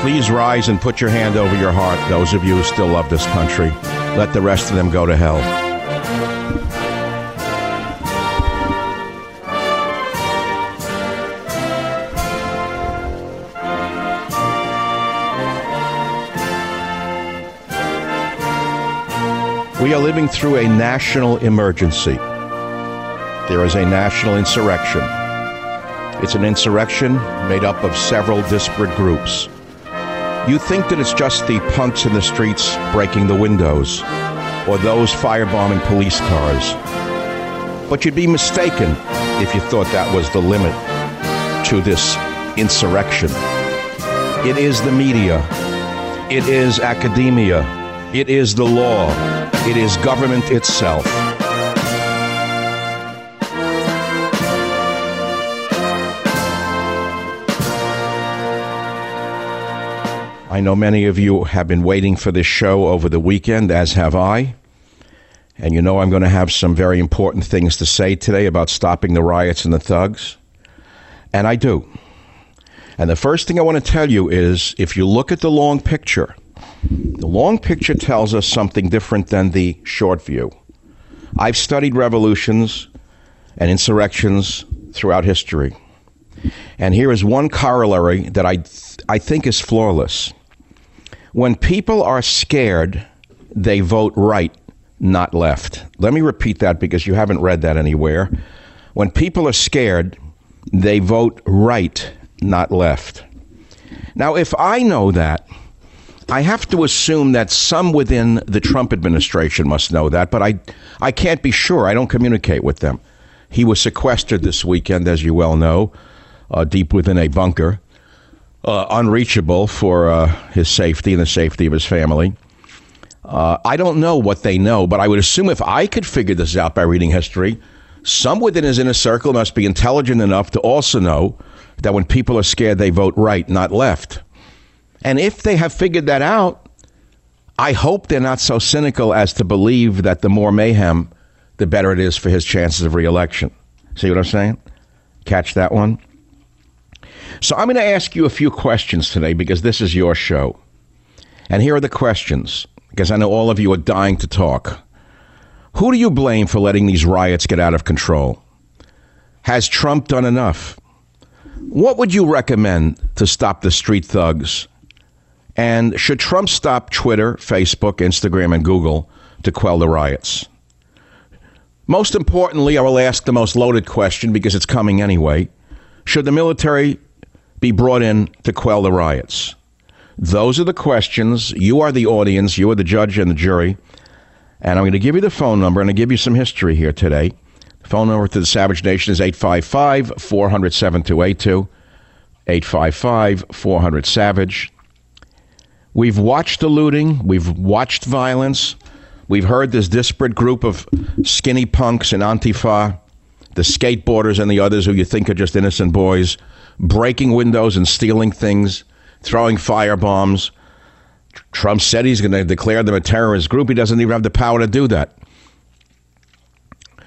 Please rise and put your hand over your heart, those of you who still love this country. Let the rest of them go to hell. We are living through a national emergency. There is a national insurrection. It's an insurrection made up of several disparate groups. You think that it's just the punks in the streets breaking the windows or those firebombing police cars. But you'd be mistaken if you thought that was the limit to this insurrection. It is the media, it is academia, it is the law, it is government itself. I know many of you have been waiting for this show over the weekend, as have I. And you know I'm going to have some very important things to say today about stopping the riots and the thugs. And I do. And the first thing I want to tell you is if you look at the long picture, the long picture tells us something different than the short view. I've studied revolutions and insurrections throughout history. And here is one corollary that I, I think is flawless. When people are scared, they vote right, not left. Let me repeat that because you haven't read that anywhere. When people are scared, they vote right, not left. Now, if I know that, I have to assume that some within the Trump administration must know that, but I, I can't be sure. I don't communicate with them. He was sequestered this weekend, as you well know, uh, deep within a bunker uh, unreachable for uh, his safety and the safety of his family. Uh, I don't know what they know, but I would assume if I could figure this out by reading history, some within his inner circle must be intelligent enough to also know that when people are scared, they vote right, not left. And if they have figured that out, I hope they're not so cynical as to believe that the more mayhem, the better it is for his chances of reelection. See what I'm saying? Catch that one? So I'm going to ask you a few questions today because this is your show. And here are the questions because I know all of you are dying to talk. Who do you blame for letting these riots get out of control? Has Trump done enough? What would you recommend to stop the street thugs? And should Trump stop Twitter, Facebook, Instagram, and Google to quell the riots? Most importantly, I will ask the most loaded question because it's coming anyway. Should the military be brought in to quell the riots? Those are the questions. You are the audience, you are the judge and the jury. And I'm going to give you the phone number and I give you some history here today. The phone number to the Savage Nation is 855 400 7282. 855 400 Savage. We've watched the looting, we've watched violence, we've heard this disparate group of skinny punks and Antifa, the skateboarders and the others who you think are just innocent boys, breaking windows and stealing things, throwing firebombs. Trump said he's going to declare them a terrorist group. He doesn't even have the power to do that.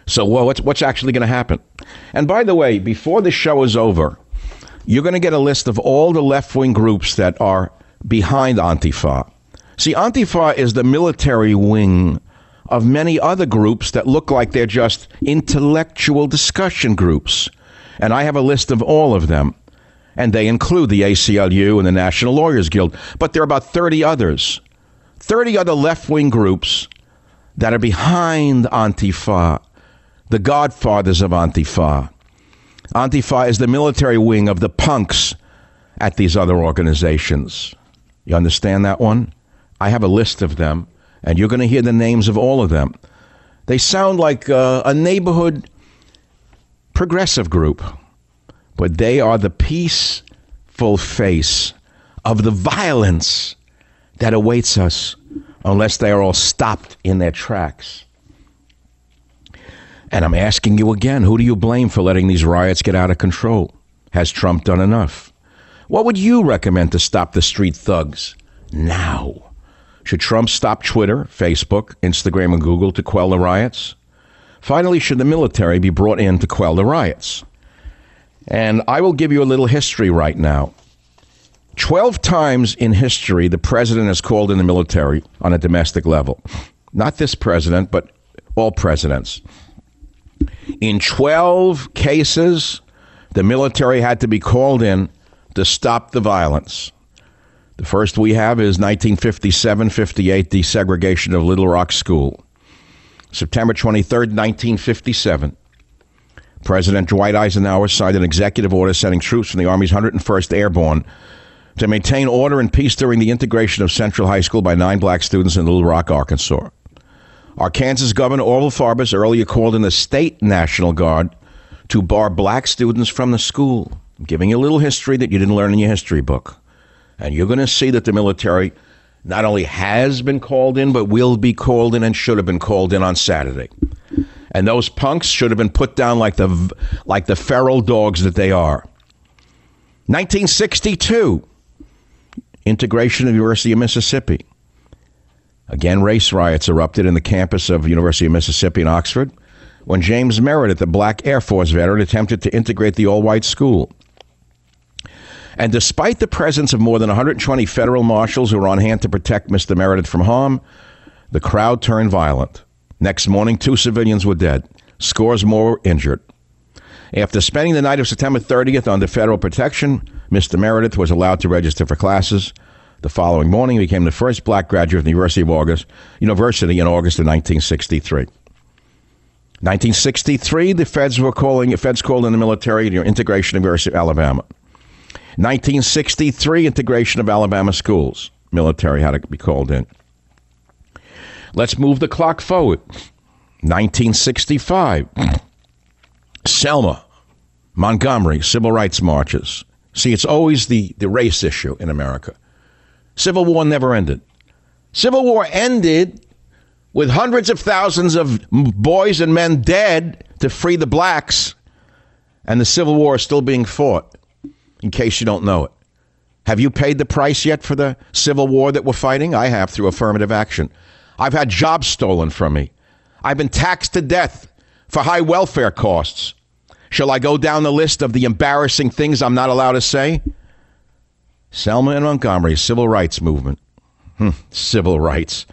So, well, what's, what's actually going to happen? And by the way, before the show is over, you're going to get a list of all the left wing groups that are behind Antifa. See, Antifa is the military wing of many other groups that look like they're just intellectual discussion groups. And I have a list of all of them. And they include the ACLU and the National Lawyers Guild. But there are about 30 others. 30 other left wing groups that are behind Antifa, the godfathers of Antifa. Antifa is the military wing of the punks at these other organizations. You understand that one? I have a list of them, and you're going to hear the names of all of them. They sound like uh, a neighborhood progressive group, but they are the peaceful face of the violence that awaits us unless they are all stopped in their tracks. And I'm asking you again who do you blame for letting these riots get out of control? Has Trump done enough? What would you recommend to stop the street thugs now? Should Trump stop Twitter, Facebook, Instagram, and Google to quell the riots? Finally, should the military be brought in to quell the riots? And I will give you a little history right now. Twelve times in history, the president has called in the military on a domestic level. Not this president, but all presidents. In 12 cases, the military had to be called in to stop the violence. The first we have is 1957 58, desegregation of Little Rock School. September 23, 1957, President Dwight Eisenhower signed an executive order sending troops from the Army's 101st Airborne to maintain order and peace during the integration of Central High School by nine black students in Little Rock, Arkansas. Arkansas Governor Orval Faubus earlier called in the state National Guard to bar black students from the school. I'm giving you a little history that you didn't learn in your history book. And you're going to see that the military not only has been called in, but will be called in and should have been called in on Saturday. And those punks should have been put down like the, like the feral dogs that they are. 1962, integration of University of Mississippi. Again, race riots erupted in the campus of University of Mississippi in Oxford when James Meredith, a black Air Force veteran, attempted to integrate the all-white school. And despite the presence of more than 120 federal marshals who were on hand to protect Mr. Meredith from harm, the crowd turned violent. Next morning, two civilians were dead, scores more were injured. After spending the night of September 30th under federal protection, Mr. Meredith was allowed to register for classes. The following morning, he became the first black graduate of the University of August, University in August of 1963. 1963, the feds were calling, the feds called in the military, your integration of University of Alabama. 1963, integration of Alabama schools. Military had to be called in. Let's move the clock forward. 1965, Selma, Montgomery, civil rights marches. See, it's always the, the race issue in America. Civil War never ended. Civil War ended with hundreds of thousands of boys and men dead to free the blacks, and the Civil War is still being fought in case you don't know it. Have you paid the price yet for the civil war that we're fighting? I have through affirmative action. I've had jobs stolen from me. I've been taxed to death for high welfare costs. Shall I go down the list of the embarrassing things I'm not allowed to say? Selma and Montgomery, civil rights movement. Hmm, civil rights.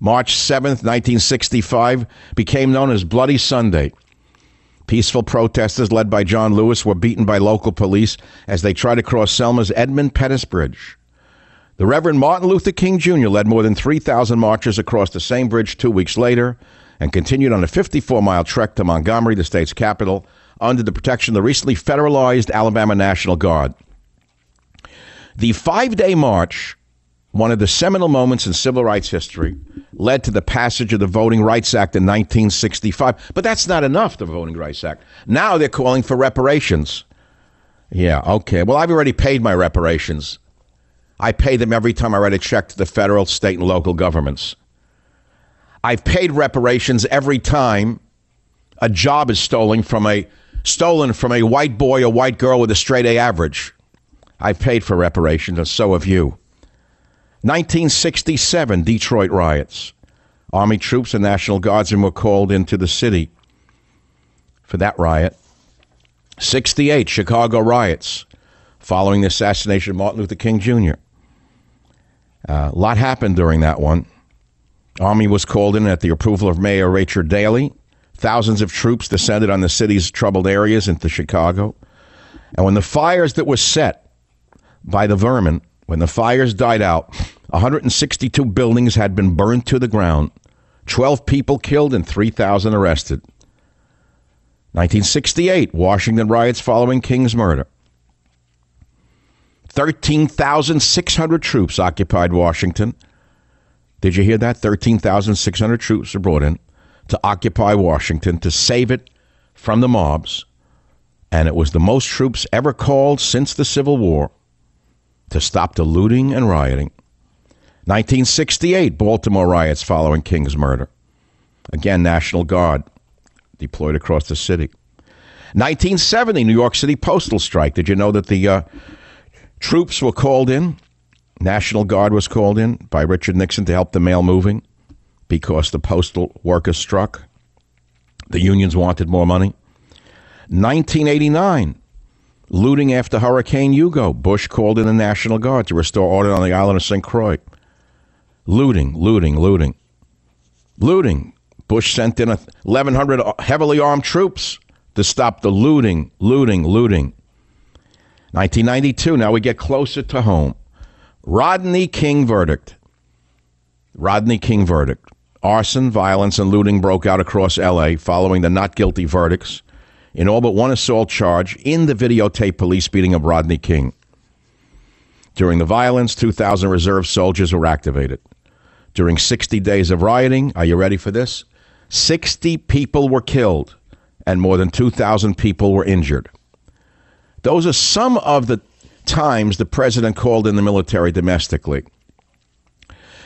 March 7th, 1965, became known as Bloody Sunday. Peaceful protesters led by John Lewis were beaten by local police as they tried to cross Selma's Edmund Pettus Bridge. The Reverend Martin Luther King Jr. led more than 3,000 marchers across the same bridge two weeks later and continued on a 54 mile trek to Montgomery, the state's capital, under the protection of the recently federalized Alabama National Guard. The five day march, one of the seminal moments in civil rights history, led to the passage of the Voting Rights Act in 1965. But that's not enough, the Voting Rights Act. Now they're calling for reparations. Yeah, okay. Well, I've already paid my reparations. I pay them every time I write a check to the federal, state, and local governments. I've paid reparations every time a job is stolen from a stolen from a white boy or white girl with a straight A average. I've paid for reparations, and so have you. 1967 Detroit riots. Army troops and National Guardsmen were called into the city for that riot. 68 Chicago riots following the assassination of Martin Luther King Jr. Uh, a lot happened during that one. Army was called in at the approval of Mayor Richard Daley. Thousands of troops descended on the city's troubled areas into Chicago. And when the fires that were set by the vermin, when the fires died out, 162 buildings had been burned to the ground, 12 people killed, and 3,000 arrested. 1968, Washington riots following King's murder. 13,600 troops occupied Washington. Did you hear that? 13,600 troops were brought in to occupy Washington to save it from the mobs. And it was the most troops ever called since the Civil War to stop the looting and rioting. 1968, Baltimore riots following King's murder. Again, National Guard deployed across the city. 1970, New York City postal strike. Did you know that the uh, Troops were called in. National Guard was called in by Richard Nixon to help the mail moving because the postal workers struck. The unions wanted more money. 1989, looting after Hurricane Hugo. Bush called in the National Guard to restore order on the island of St. Croix. Looting, looting, looting. Looting. Bush sent in 1,100 heavily armed troops to stop the looting, looting, looting. 1992, now we get closer to home. Rodney King verdict. Rodney King verdict. Arson, violence, and looting broke out across LA following the not guilty verdicts in all but one assault charge in the videotape police beating of Rodney King. During the violence, 2,000 reserve soldiers were activated. During 60 days of rioting, are you ready for this? 60 people were killed and more than 2,000 people were injured. Those are some of the times the president called in the military domestically.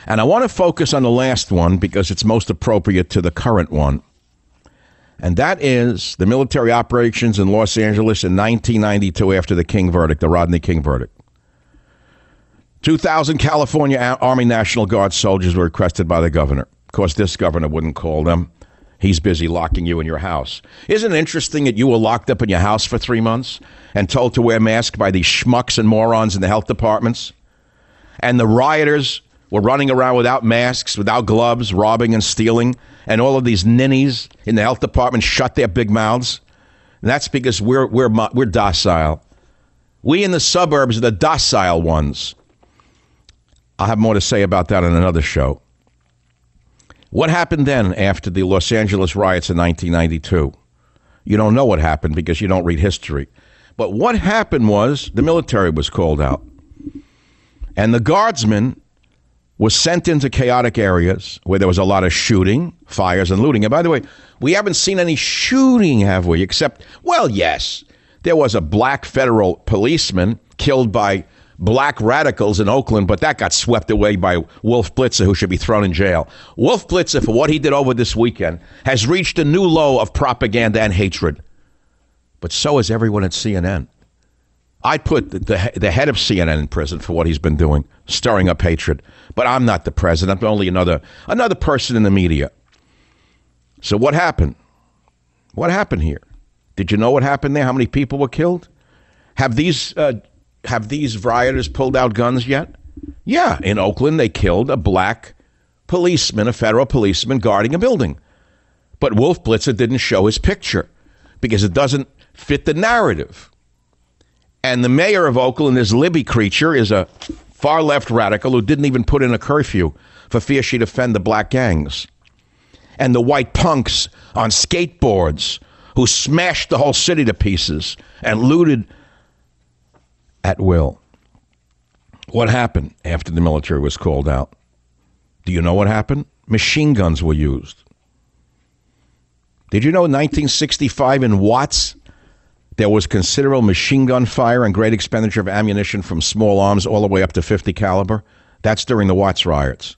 And I want to focus on the last one because it's most appropriate to the current one. And that is the military operations in Los Angeles in 1992 after the King verdict, the Rodney King verdict. 2,000 California Army National Guard soldiers were requested by the governor. Of course, this governor wouldn't call them. He's busy locking you in your house. Isn't it interesting that you were locked up in your house for three months and told to wear masks by these schmucks and morons in the health departments? And the rioters were running around without masks, without gloves, robbing and stealing, and all of these ninnies in the health department shut their big mouths. And that's because we're, we're, we're docile. We in the suburbs are the docile ones. I'll have more to say about that in another show. What happened then after the Los Angeles riots in 1992? You don't know what happened because you don't read history. But what happened was the military was called out. And the guardsmen was sent into chaotic areas where there was a lot of shooting, fires, and looting. And by the way, we haven't seen any shooting, have we? Except, well, yes, there was a black federal policeman killed by black radicals in Oakland, but that got swept away by Wolf Blitzer, who should be thrown in jail. Wolf Blitzer, for what he did over this weekend, has reached a new low of propaganda and hatred. But so has everyone at CNN. I'd put the, the, the, head of CNN in prison for what he's been doing, stirring up hatred. But I'm not the president. I'm only another, another person in the media. So what happened? What happened here? Did you know what happened there? How many people were killed? Have these uh, have these rioters pulled out guns yet? Yeah, in Oakland, they killed a black policeman, a federal policeman guarding a building. But Wolf Blitzer didn't show his picture because it doesn't fit the narrative. And the mayor of Oakland, this Libby creature, is a far left radical who didn't even put in a curfew for fear she'd offend the black gangs. And the white punks on skateboards who smashed the whole city to pieces and looted at will. What happened after the military was called out? Do you know what happened? Machine guns were used. Did you know in 1965 in Watts, there was considerable machine gun fire and great expenditure of ammunition from small arms all the way up to 50 caliber? That's during the Watts riots.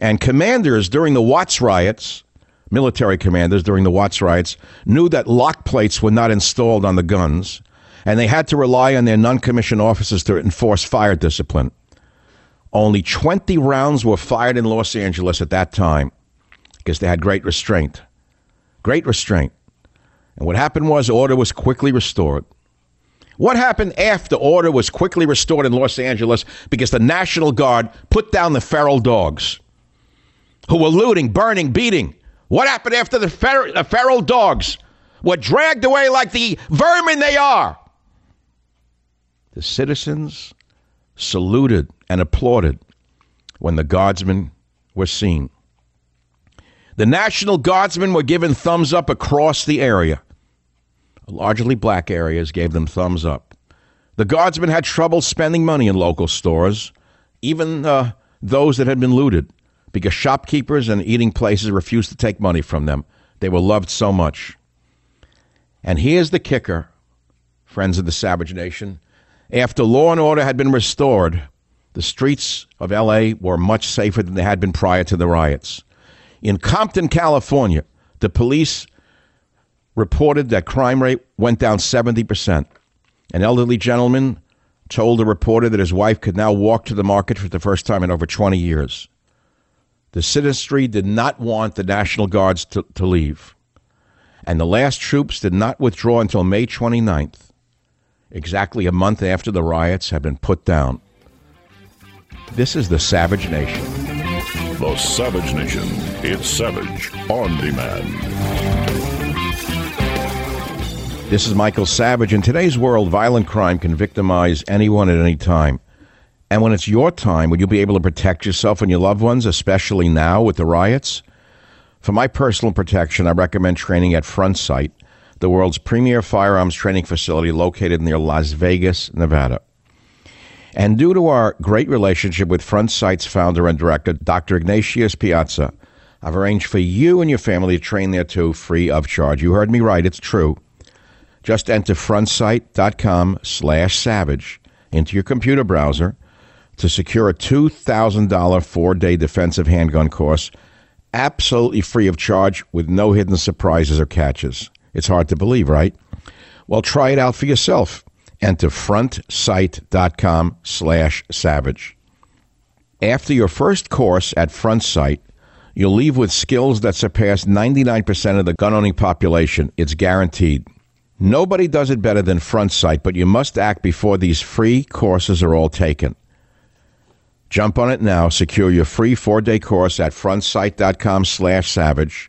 And commanders during the Watts riots, military commanders during the Watts riots, knew that lock plates were not installed on the guns, and they had to rely on their non commissioned officers to enforce fire discipline. Only 20 rounds were fired in Los Angeles at that time because they had great restraint. Great restraint. And what happened was order was quickly restored. What happened after order was quickly restored in Los Angeles because the National Guard put down the feral dogs who were looting, burning, beating? What happened after the, the feral dogs were dragged away like the vermin they are? The citizens saluted and applauded when the guardsmen were seen. The National Guardsmen were given thumbs up across the area. Largely black areas gave them thumbs up. The guardsmen had trouble spending money in local stores, even uh, those that had been looted, because shopkeepers and eating places refused to take money from them. They were loved so much. And here's the kicker, friends of the Savage Nation. After law and order had been restored, the streets of LA were much safer than they had been prior to the riots. In Compton, California, the police reported that crime rate went down 70%. An elderly gentleman told a reporter that his wife could now walk to the market for the first time in over 20 years. The citizenry did not want the National Guards to, to leave. And the last troops did not withdraw until May 29th, exactly a month after the riots had been put down. This is the Savage Nation. The Savage Nation. It's Savage on demand. This is Michael Savage. In today's world, violent crime can victimize anyone at any time. And when it's your time, will you be able to protect yourself and your loved ones, especially now with the riots? For my personal protection, I recommend training at Front Sight, the world's premier firearms training facility located near Las Vegas, Nevada. And due to our great relationship with Front Sight's founder and director, Dr. Ignatius Piazza, I've arranged for you and your family to train there too, free of charge. You heard me right, it's true. Just enter frontsight.com slash savage into your computer browser to secure a $2,000 four-day defensive handgun course absolutely free of charge with no hidden surprises or catches. It's hard to believe, right? Well, try it out for yourself. Enter frontsight.com slash savage. After your first course at Front Sight, you'll leave with skills that surpass 99% of the gun-owning population. It's guaranteed. Nobody does it better than Front Sight, but you must act before these free courses are all taken. Jump on it now. Secure your free four-day course at frontsight.com slash savage.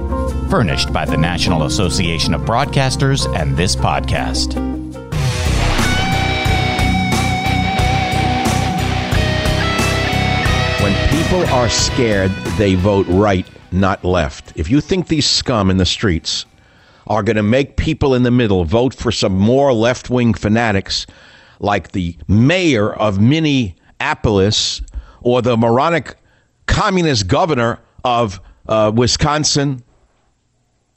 Furnished by the National Association of Broadcasters and this podcast. When people are scared, they vote right, not left. If you think these scum in the streets are going to make people in the middle vote for some more left wing fanatics like the mayor of Minneapolis or the moronic communist governor of uh, Wisconsin,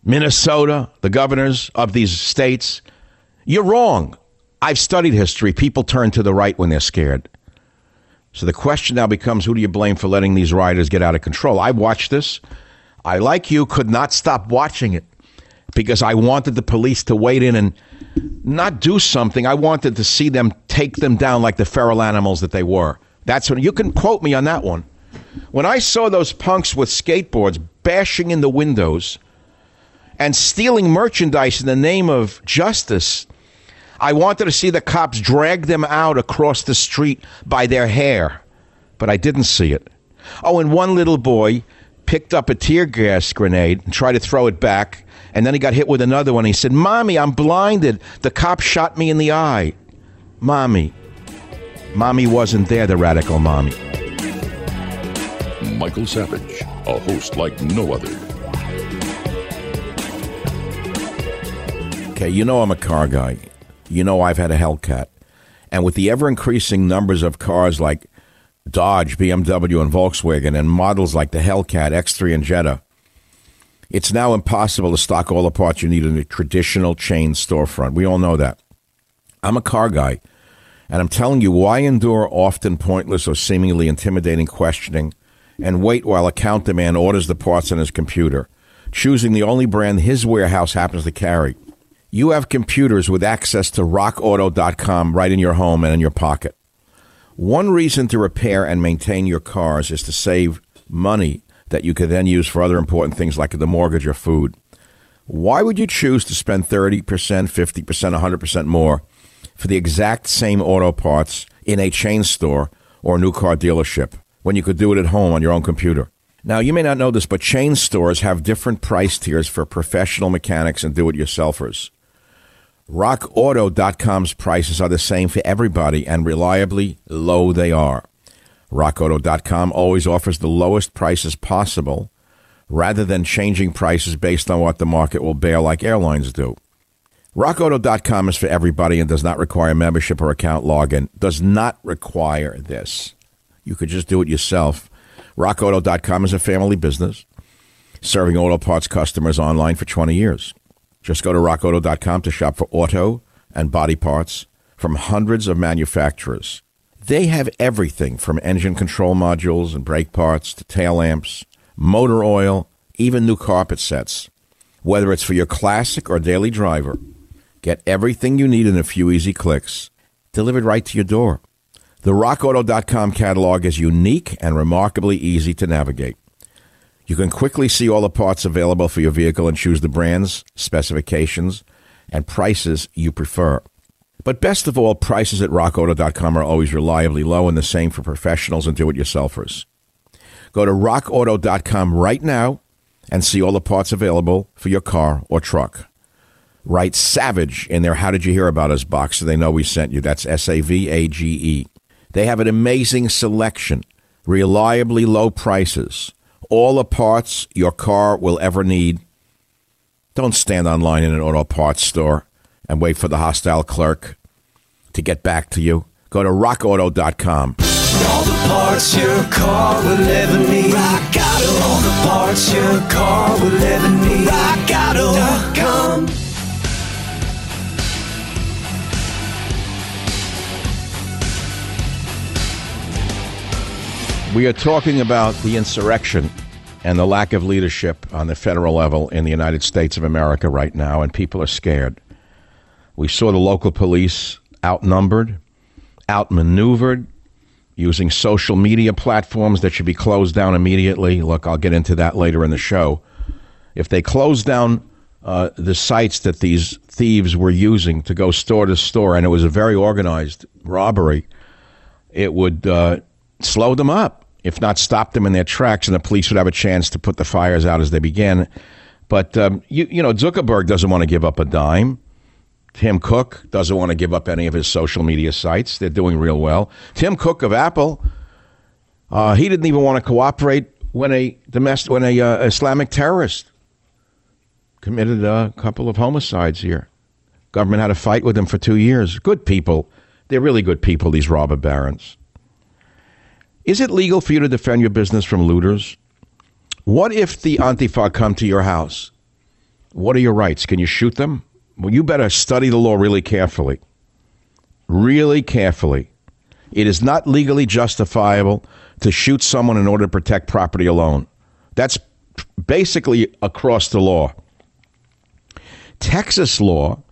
Minnesota, the governors of these states, you're wrong. I've studied history. People turn to the right when they're scared. So the question now becomes who do you blame for letting these rioters get out of control? I watched this. I, like you, could not stop watching it because I wanted the police to wade in and not do something. I wanted to see them take them down like the feral animals that they were. That's when you can quote me on that one. When I saw those punks with skateboards bashing in the windows and stealing merchandise in the name of justice, I wanted to see the cops drag them out across the street by their hair, but I didn't see it. Oh, and one little boy picked up a tear gas grenade and tried to throw it back, and then he got hit with another one. He said, Mommy, I'm blinded. The cop shot me in the eye. Mommy. Mommy wasn't there, the radical mommy. Michael Savage, a host like no other. Okay, you know I'm a car guy. You know I've had a Hellcat. And with the ever increasing numbers of cars like Dodge, BMW, and Volkswagen, and models like the Hellcat, X3, and Jetta, it's now impossible to stock all the parts you need in a traditional chain storefront. We all know that. I'm a car guy, and I'm telling you why endure often pointless or seemingly intimidating questioning and wait while a counter man orders the parts on his computer, choosing the only brand his warehouse happens to carry. You have computers with access to rockauto.com right in your home and in your pocket. One reason to repair and maintain your cars is to save money that you could then use for other important things like the mortgage or food. Why would you choose to spend 30%, 50%, 100% more for the exact same auto parts in a chain store or a new car dealership when you could do it at home on your own computer? Now, you may not know this, but chain stores have different price tiers for professional mechanics and do it yourselfers. RockAuto.com's prices are the same for everybody, and reliably low they are. RockAuto.com always offers the lowest prices possible rather than changing prices based on what the market will bear like airlines do. RockAuto.com is for everybody and does not require membership or account login. Does not require this. You could just do it yourself. RockAuto.com is a family business serving auto parts customers online for 20 years. Just go to rockauto.com to shop for auto and body parts from hundreds of manufacturers. They have everything from engine control modules and brake parts to tail lamps, motor oil, even new carpet sets. Whether it's for your classic or daily driver, get everything you need in a few easy clicks, delivered right to your door. The rockauto.com catalog is unique and remarkably easy to navigate. You can quickly see all the parts available for your vehicle and choose the brands, specifications, and prices you prefer. But best of all, prices at rockauto.com are always reliably low and the same for professionals and do it yourselfers. Go to rockauto.com right now and see all the parts available for your car or truck. Write Savage in their How Did You Hear About Us box so they know we sent you. That's S A V A G E. They have an amazing selection, reliably low prices all the parts your car will ever need. Don't stand online in an auto parts store and wait for the hostile clerk to get back to you. Go to rockauto.com. All the parts your car will ever need. RockAuto. All the parts your car will ever need. RockAuto.com. We are talking about the insurrection and the lack of leadership on the federal level in the United States of America right now, and people are scared. We saw the local police outnumbered, outmaneuvered, using social media platforms that should be closed down immediately. Look, I'll get into that later in the show. If they close down uh, the sites that these thieves were using to go store to store, and it was a very organized robbery, it would uh, slow them up if not stop them in their tracks, and the police would have a chance to put the fires out as they began. But um, you, you know, Zuckerberg doesn't want to give up a dime. Tim Cook doesn't want to give up any of his social media sites. They're doing real well. Tim Cook of Apple, uh, he didn't even want to cooperate when a domestic, when a uh, Islamic terrorist committed a couple of homicides here. Government had a fight with him for two years. Good people. They're really good people, these robber barons. Is it legal for you to defend your business from looters? What if the Antifa come to your house? What are your rights? Can you shoot them? Well, you better study the law really carefully. Really carefully. It is not legally justifiable to shoot someone in order to protect property alone. That's basically across the law. Texas law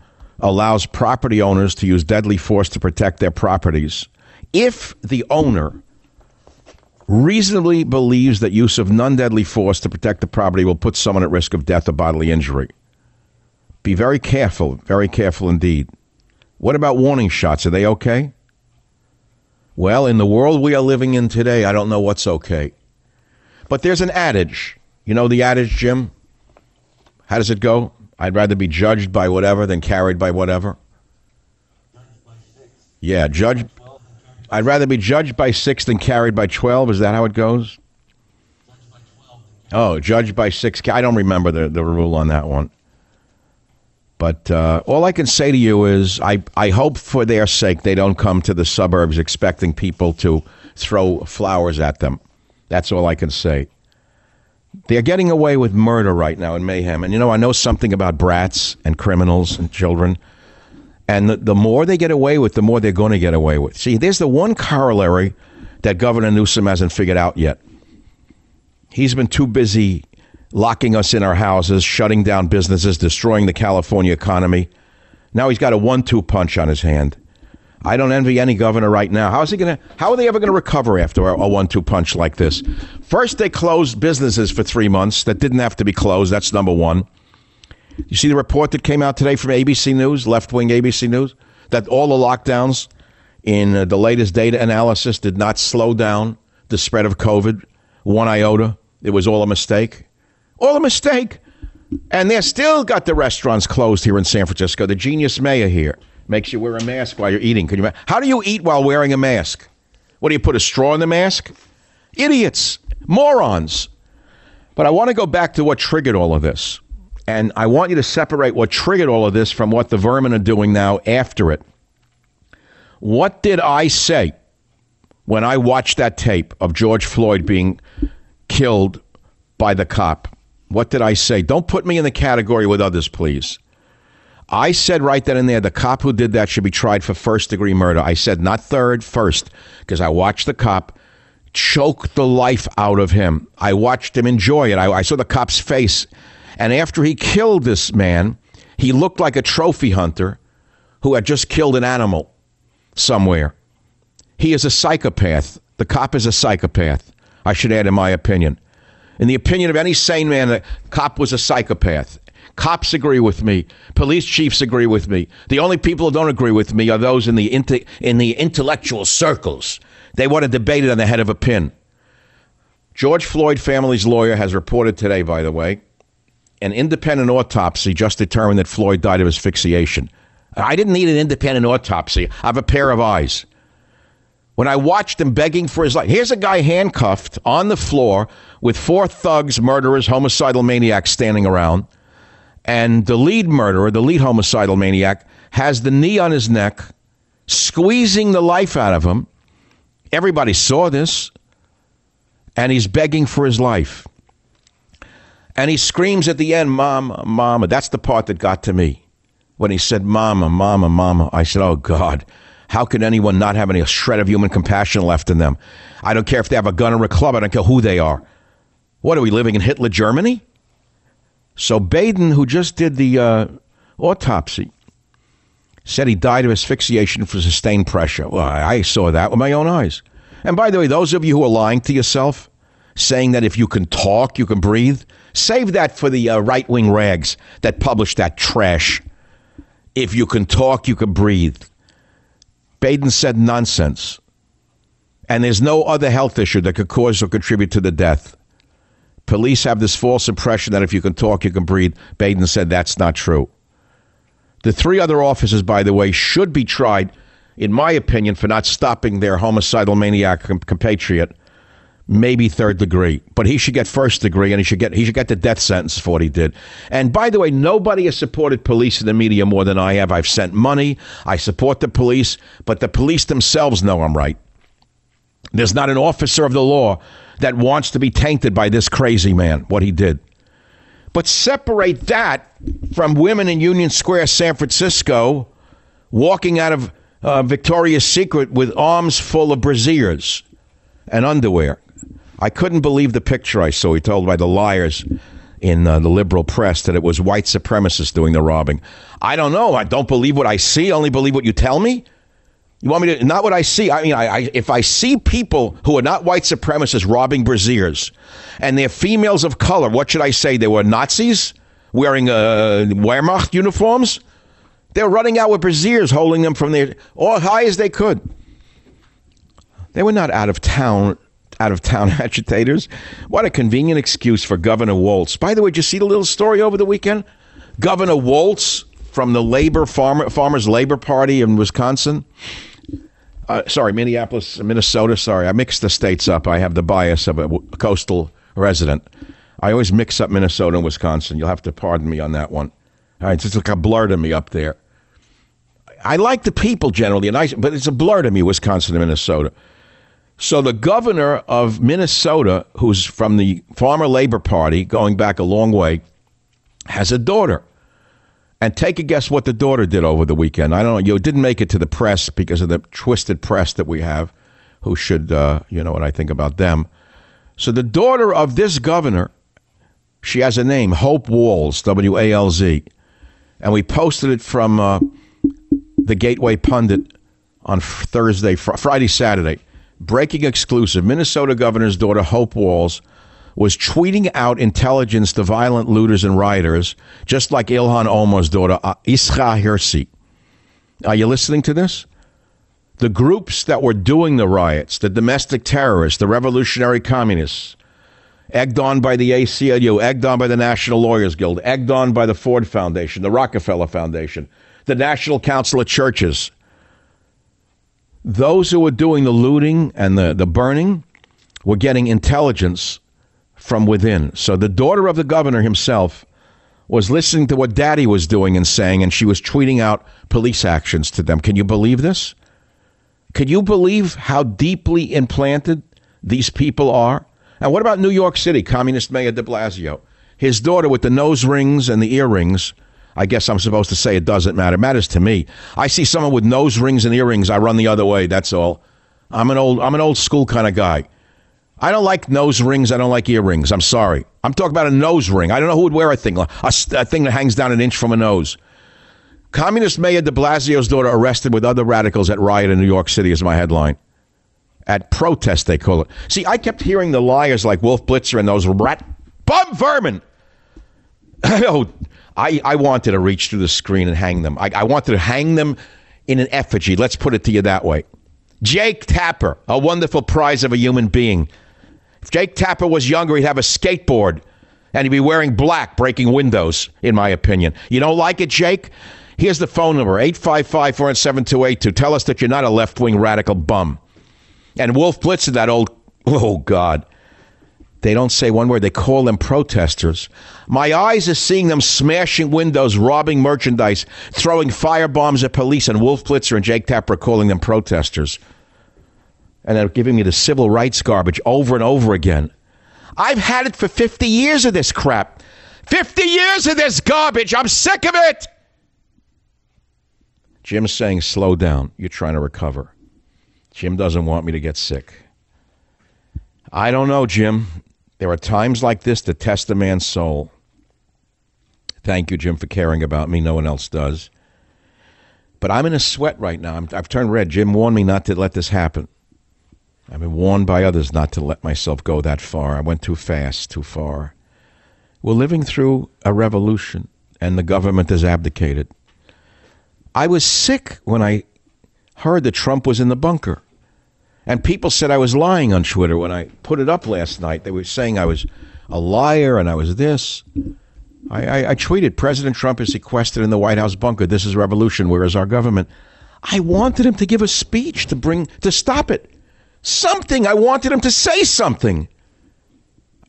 allows property owners to use deadly force to protect their properties if the owner reasonably believes that use of non deadly force to protect the property will put someone at risk of death or bodily injury. Be very careful, very careful indeed. What about warning shots? Are they okay? Well, in the world we are living in today, I don't know what's okay. But there's an adage. You know the adage, Jim? How does it go? I'd rather be judged by whatever than carried by whatever. Yeah, judge. I'd rather be judged by six than carried by 12. Is that how it goes? Oh, judged by six. I don't remember the, the rule on that one. But uh, all I can say to you is I, I hope for their sake they don't come to the suburbs expecting people to throw flowers at them. That's all I can say. They're getting away with murder right now in mayhem. And you know, I know something about brats and criminals and children. And the, the more they get away with, the more they're going to get away with. See, there's the one corollary that Governor Newsom hasn't figured out yet. He's been too busy locking us in our houses, shutting down businesses, destroying the California economy. Now he's got a one two punch on his hand. I don't envy any governor right now. How is he to? How are they ever going to recover after a, a one-two punch like this? First, they closed businesses for three months that didn't have to be closed. That's number one. You see the report that came out today from ABC News, left-wing ABC News, that all the lockdowns in uh, the latest data analysis did not slow down the spread of COVID one iota. It was all a mistake. All a mistake. And they're still got the restaurants closed here in San Francisco. The genius mayor here makes you wear a mask while you're eating. Can you? How do you eat while wearing a mask? What do you put a straw in the mask? Idiots, morons. But I want to go back to what triggered all of this. And I want you to separate what triggered all of this from what the vermin are doing now after it. What did I say when I watched that tape of George Floyd being killed by the cop? What did I say? Don't put me in the category with others, please. I said right then and there the cop who did that should be tried for first degree murder. I said not third, first, because I watched the cop choke the life out of him. I watched him enjoy it. I, I saw the cop's face. And after he killed this man, he looked like a trophy hunter who had just killed an animal somewhere. He is a psychopath. The cop is a psychopath, I should add, in my opinion. In the opinion of any sane man, the cop was a psychopath. Cops agree with me. Police chiefs agree with me. The only people who don't agree with me are those in the in the intellectual circles. They want to debate it on the head of a pin. George Floyd family's lawyer has reported today, by the way, an independent autopsy just determined that Floyd died of asphyxiation. I didn't need an independent autopsy. I have a pair of eyes. When I watched him begging for his life, here's a guy handcuffed on the floor with four thugs, murderers, homicidal maniacs standing around. And the lead murderer, the lead homicidal maniac, has the knee on his neck, squeezing the life out of him. Everybody saw this. And he's begging for his life. And he screams at the end, Mama, Mama. That's the part that got to me. When he said, Mama, Mama, Mama, I said, Oh, God. How can anyone not have any shred of human compassion left in them? I don't care if they have a gun or a club. I don't care who they are. What are we living in Hitler Germany? So Baden, who just did the uh, autopsy, said he died of asphyxiation from sustained pressure. Well, I saw that with my own eyes. And by the way, those of you who are lying to yourself, saying that if you can talk, you can breathe, save that for the uh, right wing rags that publish that trash. If you can talk, you can breathe. Baden said nonsense. And there's no other health issue that could cause or contribute to the death. Police have this false impression that if you can talk, you can breathe. Baden said that's not true. The three other officers, by the way, should be tried, in my opinion, for not stopping their homicidal maniac compatriot, maybe third degree. But he should get first degree, and he should get he should get the death sentence for what he did. And by the way, nobody has supported police in the media more than I have. I've sent money. I support the police, but the police themselves know I'm right. There's not an officer of the law that wants to be tainted by this crazy man, what he did. But separate that from women in Union Square, San Francisco, walking out of uh, Victoria's Secret with arms full of brassieres and underwear. I couldn't believe the picture I saw. He told by the liars in uh, the liberal press that it was white supremacists doing the robbing. I don't know. I don't believe what I see. I only believe what you tell me. You want me to? Not what I see. I mean, I, I, if I see people who are not white supremacists robbing braziers, and they're females of color, what should I say? They were Nazis wearing uh, Wehrmacht uniforms. They're running out with braziers, holding them from their all high as they could. They were not out of town, out of town agitators. What a convenient excuse for Governor Walz. By the way, did you see the little story over the weekend? Governor Walz from the Labor Farmer, Farmers Labor Party in Wisconsin uh, sorry, Minneapolis, Minnesota. Sorry, I mixed the states up. I have the bias of a coastal resident. I always mix up Minnesota and Wisconsin. You'll have to pardon me on that one. All right, it's just like a blur to me up there. I like the people generally, and I, but it's a blur to me, Wisconsin and Minnesota. So the governor of Minnesota, who's from the Farmer Labor Party, going back a long way, has a daughter. And take a guess what the daughter did over the weekend. I don't know. You didn't make it to the press because of the twisted press that we have, who should, uh, you know what I think about them. So the daughter of this governor, she has a name, Hope Walz, W A L Z. And we posted it from uh, the Gateway Pundit on Thursday, fr- Friday, Saturday. Breaking exclusive Minnesota governor's daughter, Hope Walz, was tweeting out intelligence to violent looters and rioters, just like Ilhan Omar's daughter, uh, Isra Hirsi. Are you listening to this? The groups that were doing the riots, the domestic terrorists, the revolutionary communists, egged on by the ACLU, egged on by the National Lawyers Guild, egged on by the Ford Foundation, the Rockefeller Foundation, the National Council of Churches. Those who were doing the looting and the, the burning were getting intelligence from within. So the daughter of the governor himself was listening to what daddy was doing and saying, and she was tweeting out police actions to them. Can you believe this? Can you believe how deeply implanted these people are? And what about New York City, Communist Mayor de Blasio? His daughter with the nose rings and the earrings. I guess I'm supposed to say it doesn't matter. It matters to me. I see someone with nose rings and earrings, I run the other way. That's all. I'm an old I'm an old school kind of guy. I don't like nose rings. I don't like earrings. I'm sorry. I'm talking about a nose ring. I don't know who would wear a thing, a, a thing that hangs down an inch from a nose. Communist Mayor de Blasio's daughter arrested with other radicals at riot in New York City is my headline. At protest, they call it. See, I kept hearing the liars like Wolf Blitzer and those rat bum vermin. oh, I, I wanted to reach through the screen and hang them. I, I wanted to hang them in an effigy. Let's put it to you that way. Jake Tapper, a wonderful prize of a human being if Jake Tapper was younger, he'd have a skateboard and he'd be wearing black, breaking windows, in my opinion. You don't like it, Jake? Here's the phone number 855 47282. Tell us that you're not a left wing radical bum. And Wolf Blitzer, that old, oh God. They don't say one word. They call them protesters. My eyes are seeing them smashing windows, robbing merchandise, throwing fire bombs at police, and Wolf Blitzer and Jake Tapper calling them protesters and they're giving me the civil rights garbage over and over again. I've had it for 50 years of this crap. 50 years of this garbage. I'm sick of it. Jim's saying, slow down. You're trying to recover. Jim doesn't want me to get sick. I don't know, Jim. There are times like this to test a man's soul. Thank you, Jim, for caring about me. No one else does. But I'm in a sweat right now. i have turned red. Jim warned me not to let this happen. I've been warned by others not to let myself go that far. I went too fast, too far. We're living through a revolution, and the government has abdicated. I was sick when I heard that Trump was in the bunker. And people said I was lying on Twitter when I put it up last night. They were saying I was a liar and I was this. I, I, I tweeted President Trump is sequestered in the White House bunker. This is revolution. Where is our government? I wanted him to give a speech to bring to stop it. Something. I wanted him to say something.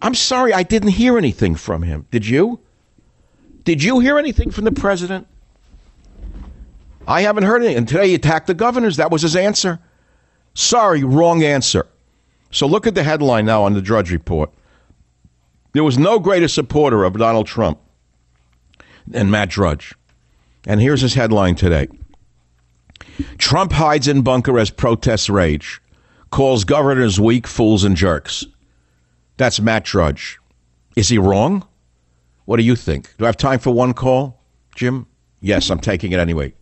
I'm sorry, I didn't hear anything from him. Did you? Did you hear anything from the president? I haven't heard anything. And today he attacked the governors. That was his answer. Sorry, wrong answer. So look at the headline now on the Drudge Report. There was no greater supporter of Donald Trump than Matt Drudge. And here's his headline today Trump hides in bunker as protests rage calls governors weak, fools, and jerks. That's Matt Drudge. Is he wrong? What do you think? Do I have time for one call, Jim? Yes, I'm taking it anyway.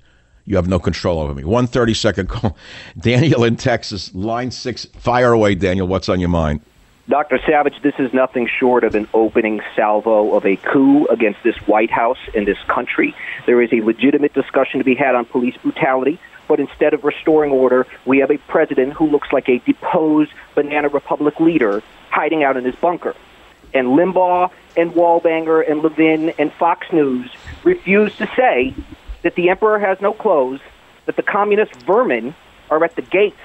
You have no control over me. One 30 second call. Daniel in Texas, line six. Fire away, Daniel. What's on your mind? Dr. Savage, this is nothing short of an opening salvo of a coup against this White House and this country. There is a legitimate discussion to be had on police brutality, but instead of restoring order, we have a president who looks like a deposed Banana Republic leader hiding out in his bunker. And Limbaugh and Wallbanger and Levin and Fox News refuse to say that the emperor has no clothes, that the communist vermin are at the gates,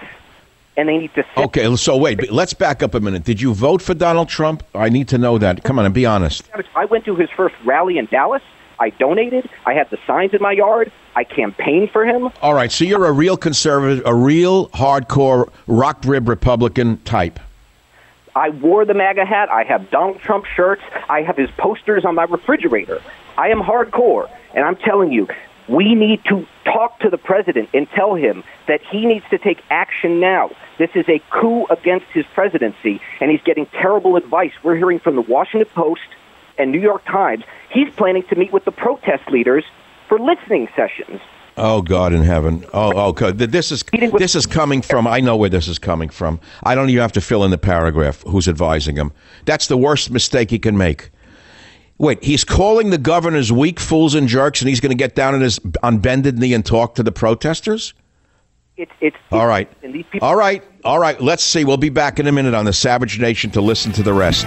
and they need to. Sit. Okay, so wait, let's back up a minute. Did you vote for Donald Trump? I need to know that. Come on and be honest. I went to his first rally in Dallas. I donated. I had the signs in my yard. I campaigned for him. All right, so you're a real conservative, a real hardcore rock rib Republican type. I wore the MAGA hat. I have Donald Trump shirts. I have his posters on my refrigerator. I am hardcore. And I'm telling you, we need to talk to the president and tell him that he needs to take action now. This is a coup against his presidency, and he's getting terrible advice. We're hearing from the Washington Post and New York Times. He's planning to meet with the protest leaders for listening sessions. Oh God in heaven! Oh, oh, God. this is this is coming from. I know where this is coming from. I don't even have to fill in the paragraph. Who's advising him? That's the worst mistake he can make. Wait, he's calling the governors weak fools and jerks, and he's going to get down on his on bended knee and talk to the protesters. It's it's all right. People- all right, all right. Let's see. We'll be back in a minute on the Savage Nation to listen to the rest.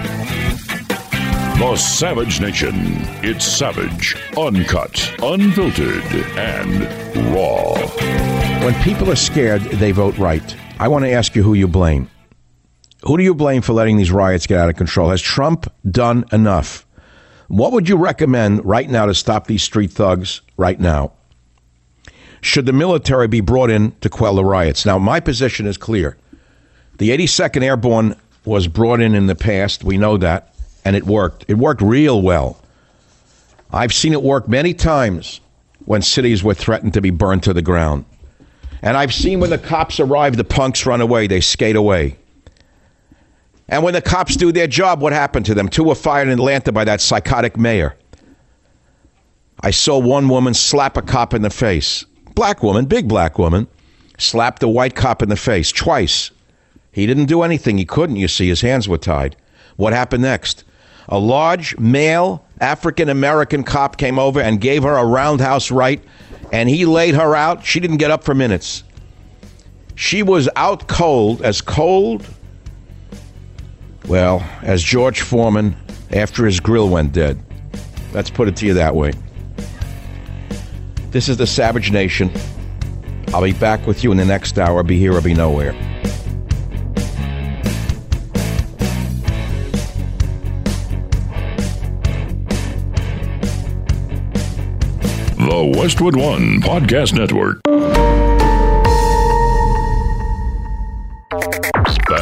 The Savage Nation. It's savage, uncut, unfiltered, and raw. When people are scared, they vote right. I want to ask you who you blame. Who do you blame for letting these riots get out of control? Has Trump done enough? What would you recommend right now to stop these street thugs right now? Should the military be brought in to quell the riots? Now, my position is clear. The 82nd Airborne was brought in in the past. We know that and it worked. It worked real well. I've seen it work many times when cities were threatened to be burned to the ground. And I've seen when the cops arrive, the punks run away, they skate away. And when the cops do their job, what happened to them? Two were fired in Atlanta by that psychotic mayor. I saw one woman slap a cop in the face. Black woman, big black woman, slapped a white cop in the face twice. He didn't do anything. He couldn't, you see. His hands were tied. What happened next? A large male African American cop came over and gave her a roundhouse right, and he laid her out. She didn't get up for minutes. She was out cold, as cold, well, as George Foreman after his grill went dead. Let's put it to you that way. This is the Savage Nation. I'll be back with you in the next hour. Be here or be nowhere. The Westwood One Podcast Network.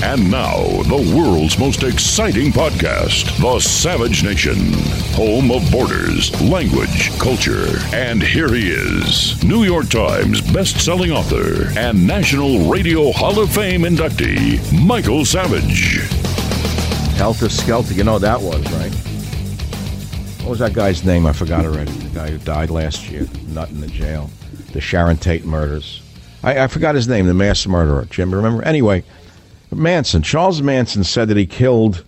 And now, the world's most exciting podcast, The Savage Nation, home of borders, language, culture. And here he is, New York Times best-selling author and National Radio Hall of Fame inductee, Michael Savage. Helter Skelter, you know that was, right? What was that guy's name? I forgot already. The guy who died last year, nut in the jail. The Sharon Tate murders. I, I forgot his name, the mass murderer. Jim, remember? Anyway, Manson. Charles Manson said that he killed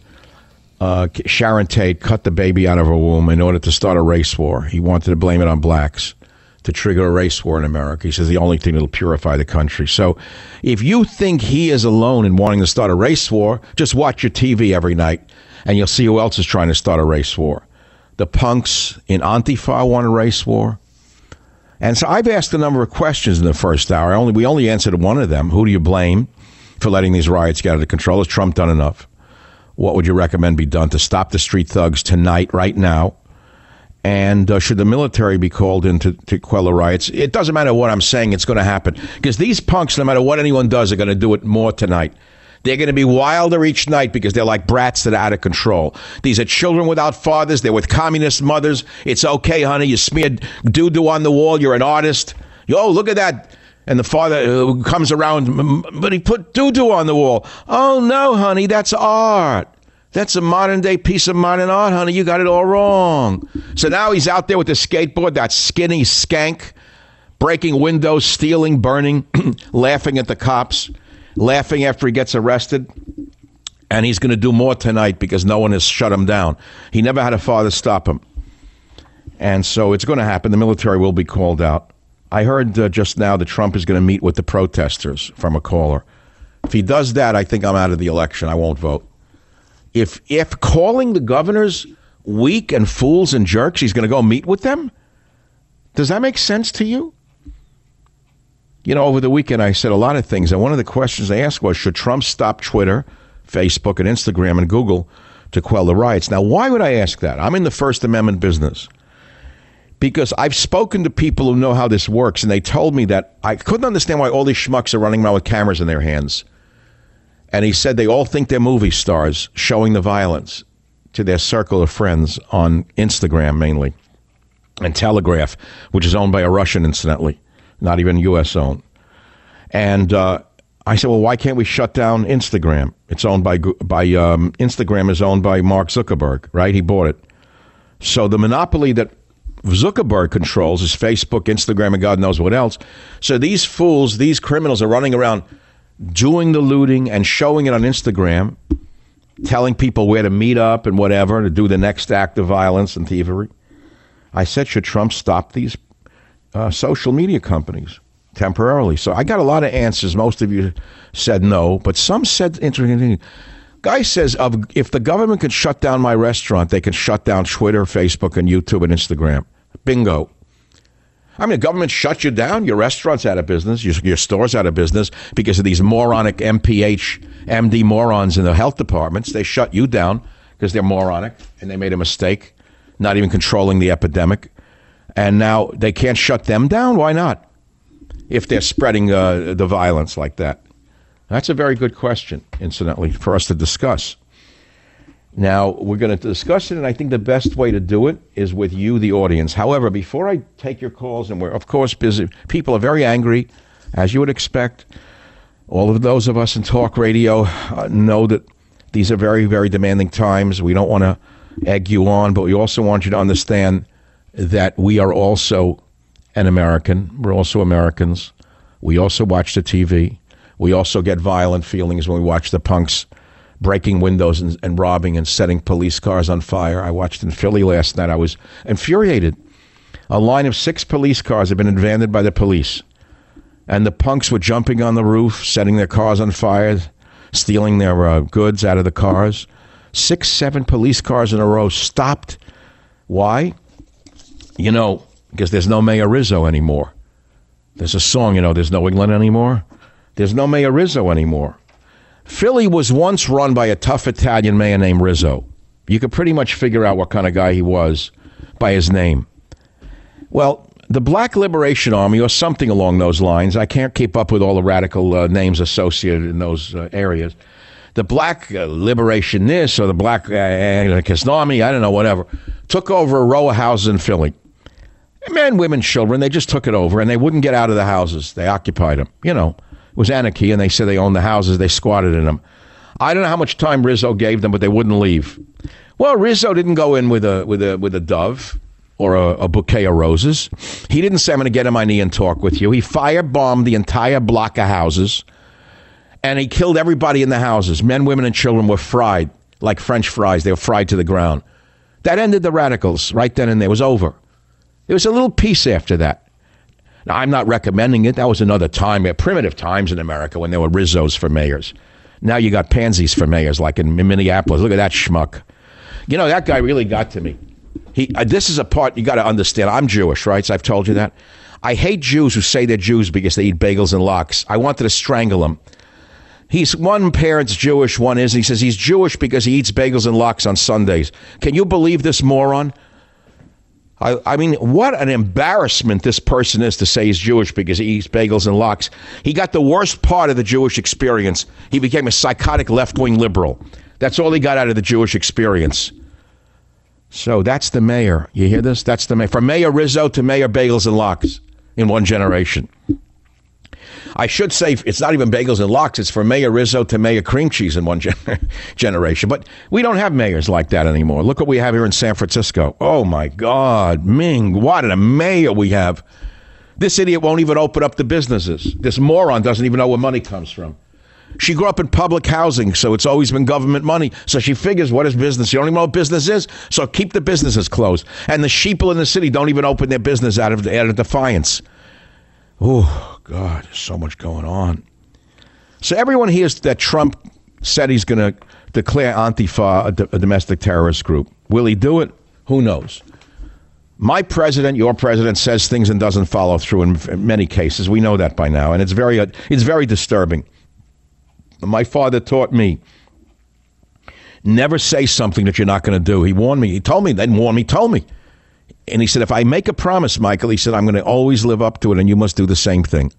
uh, Sharon Tate, cut the baby out of her womb in order to start a race war. He wanted to blame it on blacks to trigger a race war in America. He says the only thing that'll purify the country. So if you think he is alone in wanting to start a race war, just watch your TV every night and you'll see who else is trying to start a race war. The punks in Antifa want a race war. And so I've asked a number of questions in the first hour. Only we only answered one of them. Who do you blame? For letting these riots get out of control? Has Trump done enough? What would you recommend be done to stop the street thugs tonight, right now? And uh, should the military be called in to, to quell the riots? It doesn't matter what I'm saying, it's going to happen. Because these punks, no matter what anyone does, are going to do it more tonight. They're going to be wilder each night because they're like brats that are out of control. These are children without fathers. They're with communist mothers. It's okay, honey. You smeared doo doo on the wall. You're an artist. Yo, look at that. And the father uh, comes around, but he put doo doo on the wall. Oh, no, honey, that's art. That's a modern day piece of modern art, honey. You got it all wrong. So now he's out there with the skateboard, that skinny skank, breaking windows, stealing, burning, laughing at the cops laughing after he gets arrested. And he's going to do more tonight because no one has shut him down. He never had a father stop him. And so it's going to happen. The military will be called out. I heard uh, just now that Trump is going to meet with the protesters from a caller. If he does that, I think I'm out of the election. I won't vote. If if calling the governors weak and fools and jerks, he's going to go meet with them. Does that make sense to you? You know, over the weekend, I said a lot of things, and one of the questions I asked was Should Trump stop Twitter, Facebook, and Instagram and Google to quell the riots? Now, why would I ask that? I'm in the First Amendment business because I've spoken to people who know how this works, and they told me that I couldn't understand why all these schmucks are running around with cameras in their hands. And he said they all think they're movie stars showing the violence to their circle of friends on Instagram mainly, and Telegram, which is owned by a Russian, incidentally not even U.S. owned. And uh, I said, well, why can't we shut down Instagram? It's owned by by um, Instagram is owned by Mark Zuckerberg, right? He bought it. So the monopoly that Zuckerberg controls is Facebook, Instagram, and God knows what else. So these fools, these criminals, are running around doing the looting and showing it on Instagram, telling people where to meet up and whatever to do the next act of violence and thievery. I said, should Trump stop these uh, social media companies temporarily. So I got a lot of answers. Most of you said no, but some said interesting Guy says if the government could shut down my restaurant, they can shut down Twitter, Facebook, and YouTube and Instagram. Bingo. I mean, the government shut you down, your restaurant's out of business, your, your store's out of business because of these moronic MPH, MD morons in the health departments. They shut you down because they're moronic and they made a mistake, not even controlling the epidemic and now they can't shut them down. Why not? If they're spreading uh, the violence like that, that's a very good question. Incidentally, for us to discuss. Now we're going to discuss it, and I think the best way to do it is with you, the audience. However, before I take your calls, and we're of course busy, people are very angry, as you would expect. All of those of us in talk radio uh, know that these are very, very demanding times. We don't want to egg you on, but we also want you to understand that we are also an American. We're also Americans. We also watch the TV. We also get violent feelings when we watch the punks breaking windows and, and, robbing and setting police cars on fire. I watched in Philly last night. I was infuriated. A line of six police cars had been invaded by the police. And the punks were jumping on the roof, setting their cars on fire, stealing their uh, goods out of the cars. Six, seven police cars in a row stopped. Why? You know, because there's no Mayor Rizzo anymore. There's a song, you know, there's no England anymore. There's no Mayor Rizzo anymore. Philly was once run by a tough Italian mayor named Rizzo. You could pretty much figure out what kind of guy he was by his name. Well, the Black Liberation Army, or something along those lines, I can't keep up with all the radical uh, names associated in those uh, areas. The Black uh, Liberation this or the Black uh, Army, I don't know, whatever, took over a row of houses in Philly men, women, children, they just took it over and they wouldn't get out of the houses. They occupied them. You know, was anarchy and they said they owned the houses. They squatted in them. I don't know how much time Rizzo gave them, but they wouldn't leave. Well, Rizzo didn't go in with a with a with a dove or a, a bouquet of roses. He didn't say, "I'm going to get on my knee and talk with you." He firebombed the entire block of houses, and he killed everybody in the houses. Men, women, and children were fried like French fries. They were fried to the ground. That ended the radicals right then and there. It was over. There was a little peace after that. Now, I'm not recommending it. That was another time, primitive times in America when there were Rizzos for mayors. Now you got pansies for mayors, like in Minneapolis. Look at that schmuck. You know, that guy really got to me. He, uh, this is a part you got to understand. I'm Jewish, right? So I've told you that. I hate Jews who say they're Jews because they eat bagels and lox. I wanted to strangle them. He's one parent's Jewish, one is. He says he's Jewish because he eats bagels and lox on Sundays. Can you believe this moron? I, I, mean, what an embarrassment this person is to say he's Jewish because he eats bagels and lox. He got the worst part of the Jewish experience. He became a psychotic left wing liberal. That's all he got out of the Jewish experience. So that's the mayor. You hear this? That's the mayor. From Mayor Rizzo to Mayor Bagels and Lox in one generation. I should say it's not even bagels and lox. It's from Mayor Rizzo to Mayor Cream Cheese in one gen- generation. But we don't have mayors like that anymore. Look what we have here in San Francisco. Oh my God, Ming, what a mayor we have. This idiot won't even open up the businesses. This moron doesn't even know where money comes from. She grew up in public housing, so it's always been government money. So she figures, what is business? You don't even know what business is, so keep the businesses closed. And the sheeple in the city don't even open their business out of, out of defiance. Oh, God, there's so much going on. So everyone hears that Trump said he's going to declare Antifa a, d- a domestic terrorist group. Will he do it? Who knows? My president, your president, says things and doesn't follow through in, in many cases. We know that by now, and it's very, uh, it's very disturbing. My father taught me never say something that you're not going to do. He warned me. He told me, then warned me, told me. And he said, if I make a promise, Michael, he said, I'm going to always live up to it, and you must do the same thing.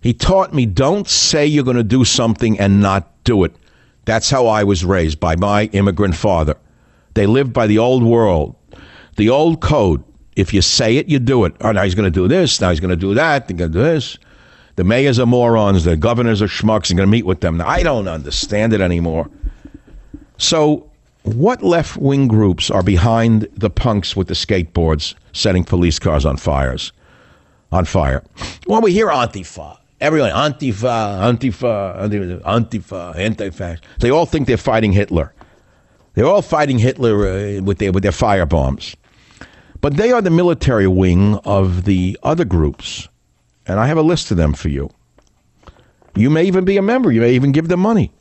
He taught me, don't say you're going to do something and not do it. That's how I was raised by my immigrant father. They lived by the old world, the old code. If you say it, you do it. Oh, now he's going to do this. Now he's going to do that. He's going to do this. The mayors are morons. The governors are schmucks. I'm going to meet with them. Now, I don't understand it anymore. So, what left wing groups are behind the punks with the skateboards setting police cars on fires? On fire. Well, we hear Antifa. Everyone, Antifa, Antifa, Antifa, Antifa, anti-fascist. They all think they're fighting Hitler. They're all fighting Hitler uh, with their with their fire bombs. But they are the military wing of the other groups, and I have a list of them for you. You may even be a member. You may even give them money.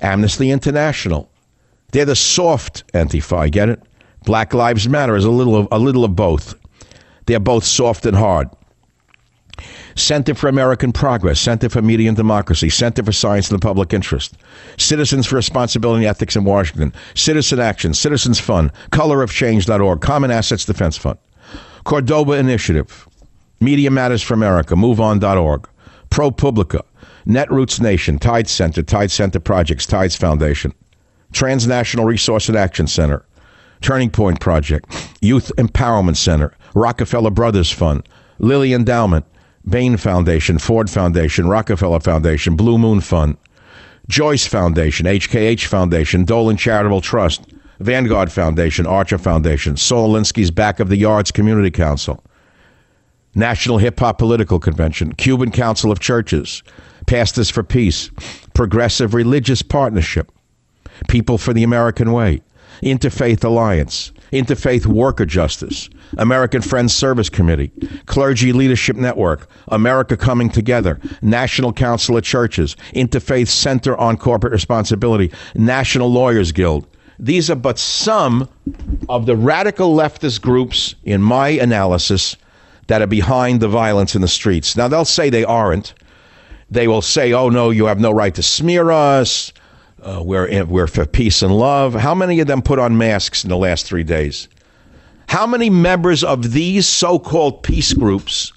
Amnesty International. They're the soft Antifa. I get it? Black Lives Matter is a little of, a little of both. They're both soft and hard. Center for American Progress, Center for Media and Democracy, Center for Science and the Public Interest, Citizens for Responsibility and Ethics in Washington, Citizen Action, Citizens Fund, colorofchange.org, Common Assets Defense Fund, Cordoba Initiative, Media Matters for America, MoveOn.org, ProPublica, Netroots Nation, Tide Center, Tide Center Projects, Tides Foundation, Transnational Resource and Action Center, Turning Point Project, Youth Empowerment Center, Rockefeller Brothers Fund, Lilly Endowment, Bain Foundation, Ford Foundation, Rockefeller Foundation, Blue Moon Fund, Joyce Foundation, HKH Foundation, Dolan Charitable Trust, Vanguard Foundation, Archer Foundation, Saul Back of the Yards Community Council, National Hip Hop Political Convention, Cuban Council of Churches, Pastors for Peace, Progressive Religious Partnership, People for the American Way, Interfaith Alliance, Interfaith Worker Justice, American Friends Service Committee, Clergy Leadership Network, America Coming Together, National Council of Churches, Interfaith Center on Corporate Responsibility, National Lawyers Guild. These are but some of the radical leftist groups, in my analysis, that are behind the violence in the streets. Now, they'll say they aren't. They will say, oh, no, you have no right to smear us. Uh, we're, we're for peace and love. How many of them put on masks in the last three days? How many members of these so called peace groups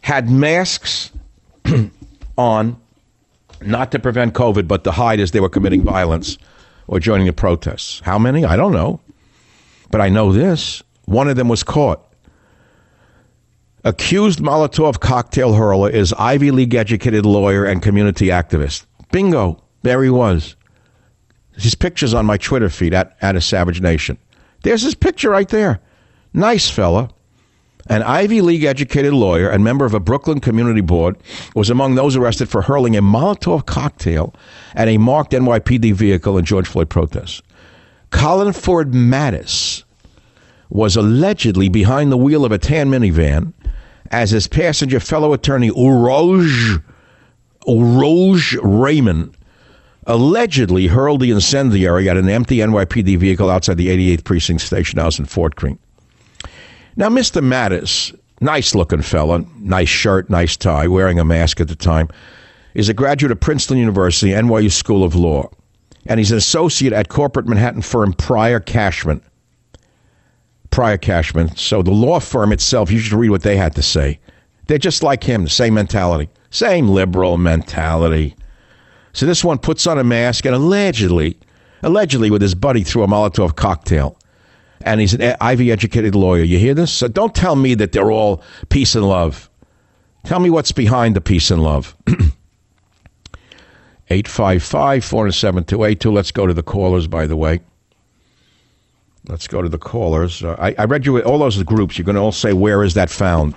had masks on, not to prevent COVID, but to hide as they were committing violence or joining the protests? How many? I don't know. But I know this one of them was caught. Accused Molotov cocktail hurler is Ivy League educated lawyer and community activist. Bingo. There he was. His picture's on my Twitter feed at, at a Savage Nation. There's his picture right there. Nice fella. An Ivy League educated lawyer and member of a Brooklyn community board was among those arrested for hurling a Molotov cocktail at a marked NYPD vehicle in George Floyd protests. Colinford Mattis was allegedly behind the wheel of a tan minivan as his passenger fellow attorney Urooj, Urooj Raymond allegedly hurled the incendiary at an empty NYPD vehicle outside the 88th Precinct Station House in Fort Greene. Now, Mr. Mattis, nice looking fella, nice shirt, nice tie, wearing a mask at the time, is a graduate of Princeton University, NYU School of Law, and he's an associate at corporate Manhattan firm Pryor Cashman. Pryor Cashman. So the law firm itself, you should read what they had to say. They're just like him, the same mentality, same liberal mentality. So this one puts on a mask and allegedly, allegedly with his buddy threw a Molotov cocktail. And he's an Ivy educated lawyer. You hear this? So don't tell me that they're all peace and love. Tell me what's behind the peace and love. 855 407 282. Let's go to the callers, by the way. Let's go to the callers. Uh, I, I read you all those groups. You're going to all say, Where is that found?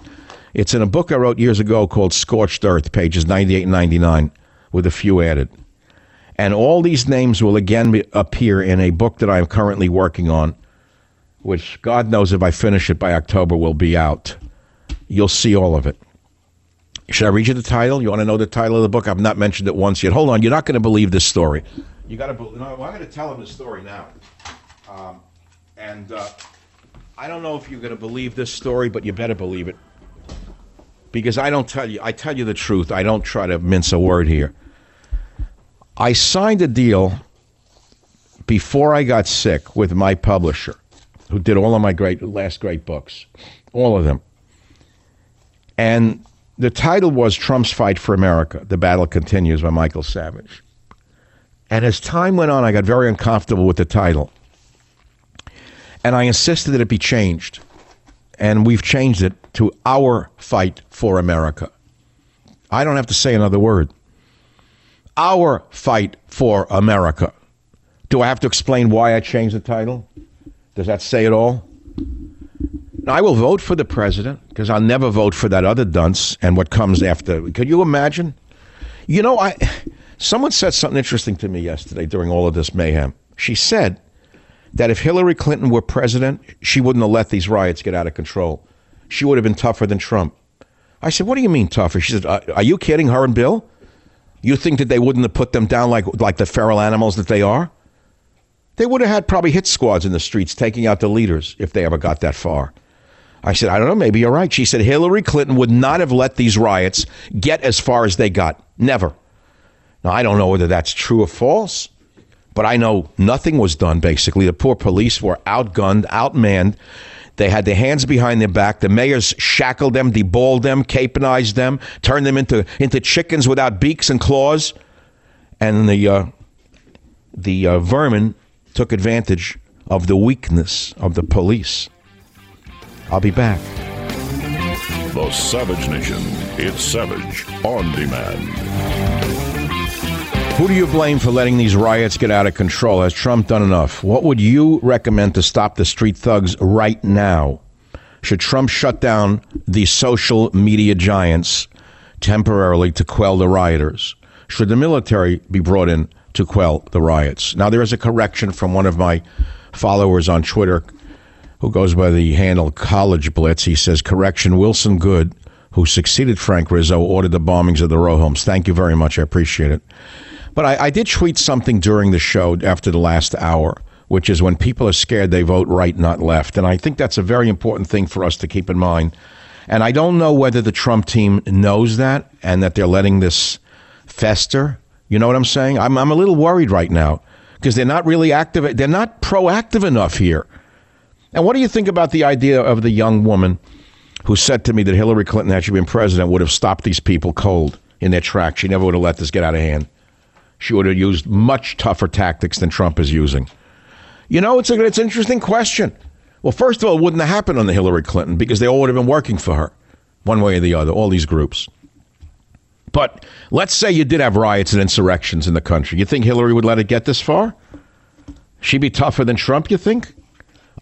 It's in a book I wrote years ago called Scorched Earth, pages 98 and 99, with a few added. And all these names will again be, appear in a book that I'm currently working on, which God knows if I finish it by October will be out. You'll see all of it. Should I read you the title? You want to know the title of the book? I've not mentioned it once yet. Hold on, you're not going to believe this story. You got to. No, I'm going to tell him the story now. Um, and uh, I don't know if you're going to believe this story, but you better believe it because I don't tell you. I tell you the truth. I don't try to mince a word here. I signed a deal before I got sick with my publisher, who did all of my great last great books, all of them, and the title was Trump's Fight for America The Battle Continues by Michael Savage. And as time went on, I got very uncomfortable with the title. And I insisted that it be changed. And we've changed it to Our Fight for America. I don't have to say another word. Our Fight for America. Do I have to explain why I changed the title? Does that say it all? I will vote for the president because I'll never vote for that other dunce and what comes after. Could you imagine? You know, I someone said something interesting to me yesterday during all of this mayhem. She said that if Hillary Clinton were president, she wouldn't have let these riots get out of control. She would have been tougher than Trump. I said, "What do you mean tougher?" She said, uh, "Are you kidding her and Bill? You think that they wouldn't have put them down like like the feral animals that they are? They would have had probably hit squads in the streets taking out the leaders if they ever got that far." I said, I don't know, maybe you're right. She said Hillary Clinton would not have let these riots get as far as they got. Never. Now, I don't know whether that's true or false, but I know nothing was done, basically. The poor police were outgunned, outmanned. They had their hands behind their back. The mayors shackled them, deballed them, caponized them, turned them into, into chickens without beaks and claws. And the, uh, the uh, vermin took advantage of the weakness of the police. I'll be back. The Savage Nation. It's Savage on demand. Who do you blame for letting these riots get out of control? Has Trump done enough? What would you recommend to stop the street thugs right now? Should Trump shut down the social media giants temporarily to quell the rioters? Should the military be brought in to quell the riots? Now, there is a correction from one of my followers on Twitter who goes by the handle College Blitz. He says, Correction, Wilson Goode, who succeeded Frank Rizzo, ordered the bombings of the row homes. Thank you very much. I appreciate it. But I, I did tweet something during the show after the last hour, which is when people are scared, they vote right, not left. And I think that's a very important thing for us to keep in mind. And I don't know whether the Trump team knows that and that they're letting this fester. You know what I'm saying? I'm, I'm a little worried right now because they're not really active. They're not proactive enough here. And what do you think about the idea of the young woman who said to me that Hillary Clinton, had she been president, would have stopped these people cold in their tracks? She never would have let this get out of hand. She would have used much tougher tactics than Trump is using. You know, it's, a, it's an interesting question. Well, first of all, it wouldn't have happened under Hillary Clinton because they all would have been working for her, one way or the other, all these groups. But let's say you did have riots and insurrections in the country. You think Hillary would let it get this far? She'd be tougher than Trump, you think?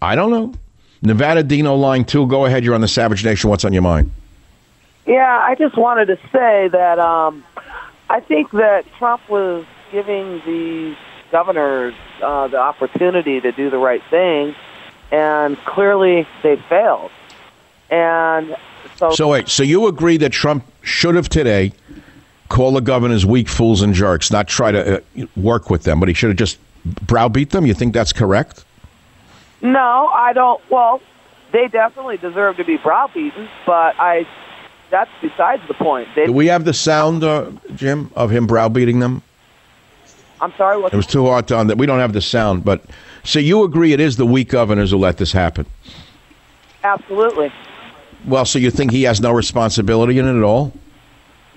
I don't know. Nevada Dino line two. Go ahead. You're on the Savage Nation. What's on your mind? Yeah, I just wanted to say that um, I think that Trump was giving the governors uh, the opportunity to do the right thing, and clearly they failed. And so, so wait. So you agree that Trump should have today called the governors weak fools and jerks, not try to uh, work with them, but he should have just browbeat them. You think that's correct? No, I don't. Well, they definitely deserve to be browbeaten, but I. That's besides the point. They, Do we have the sound, uh, Jim, of him browbeating them? I'm sorry. What? It was too hard to on that. We don't have the sound, but so you agree it is the weak governors who let this happen? Absolutely. Well, so you think he has no responsibility in it at all?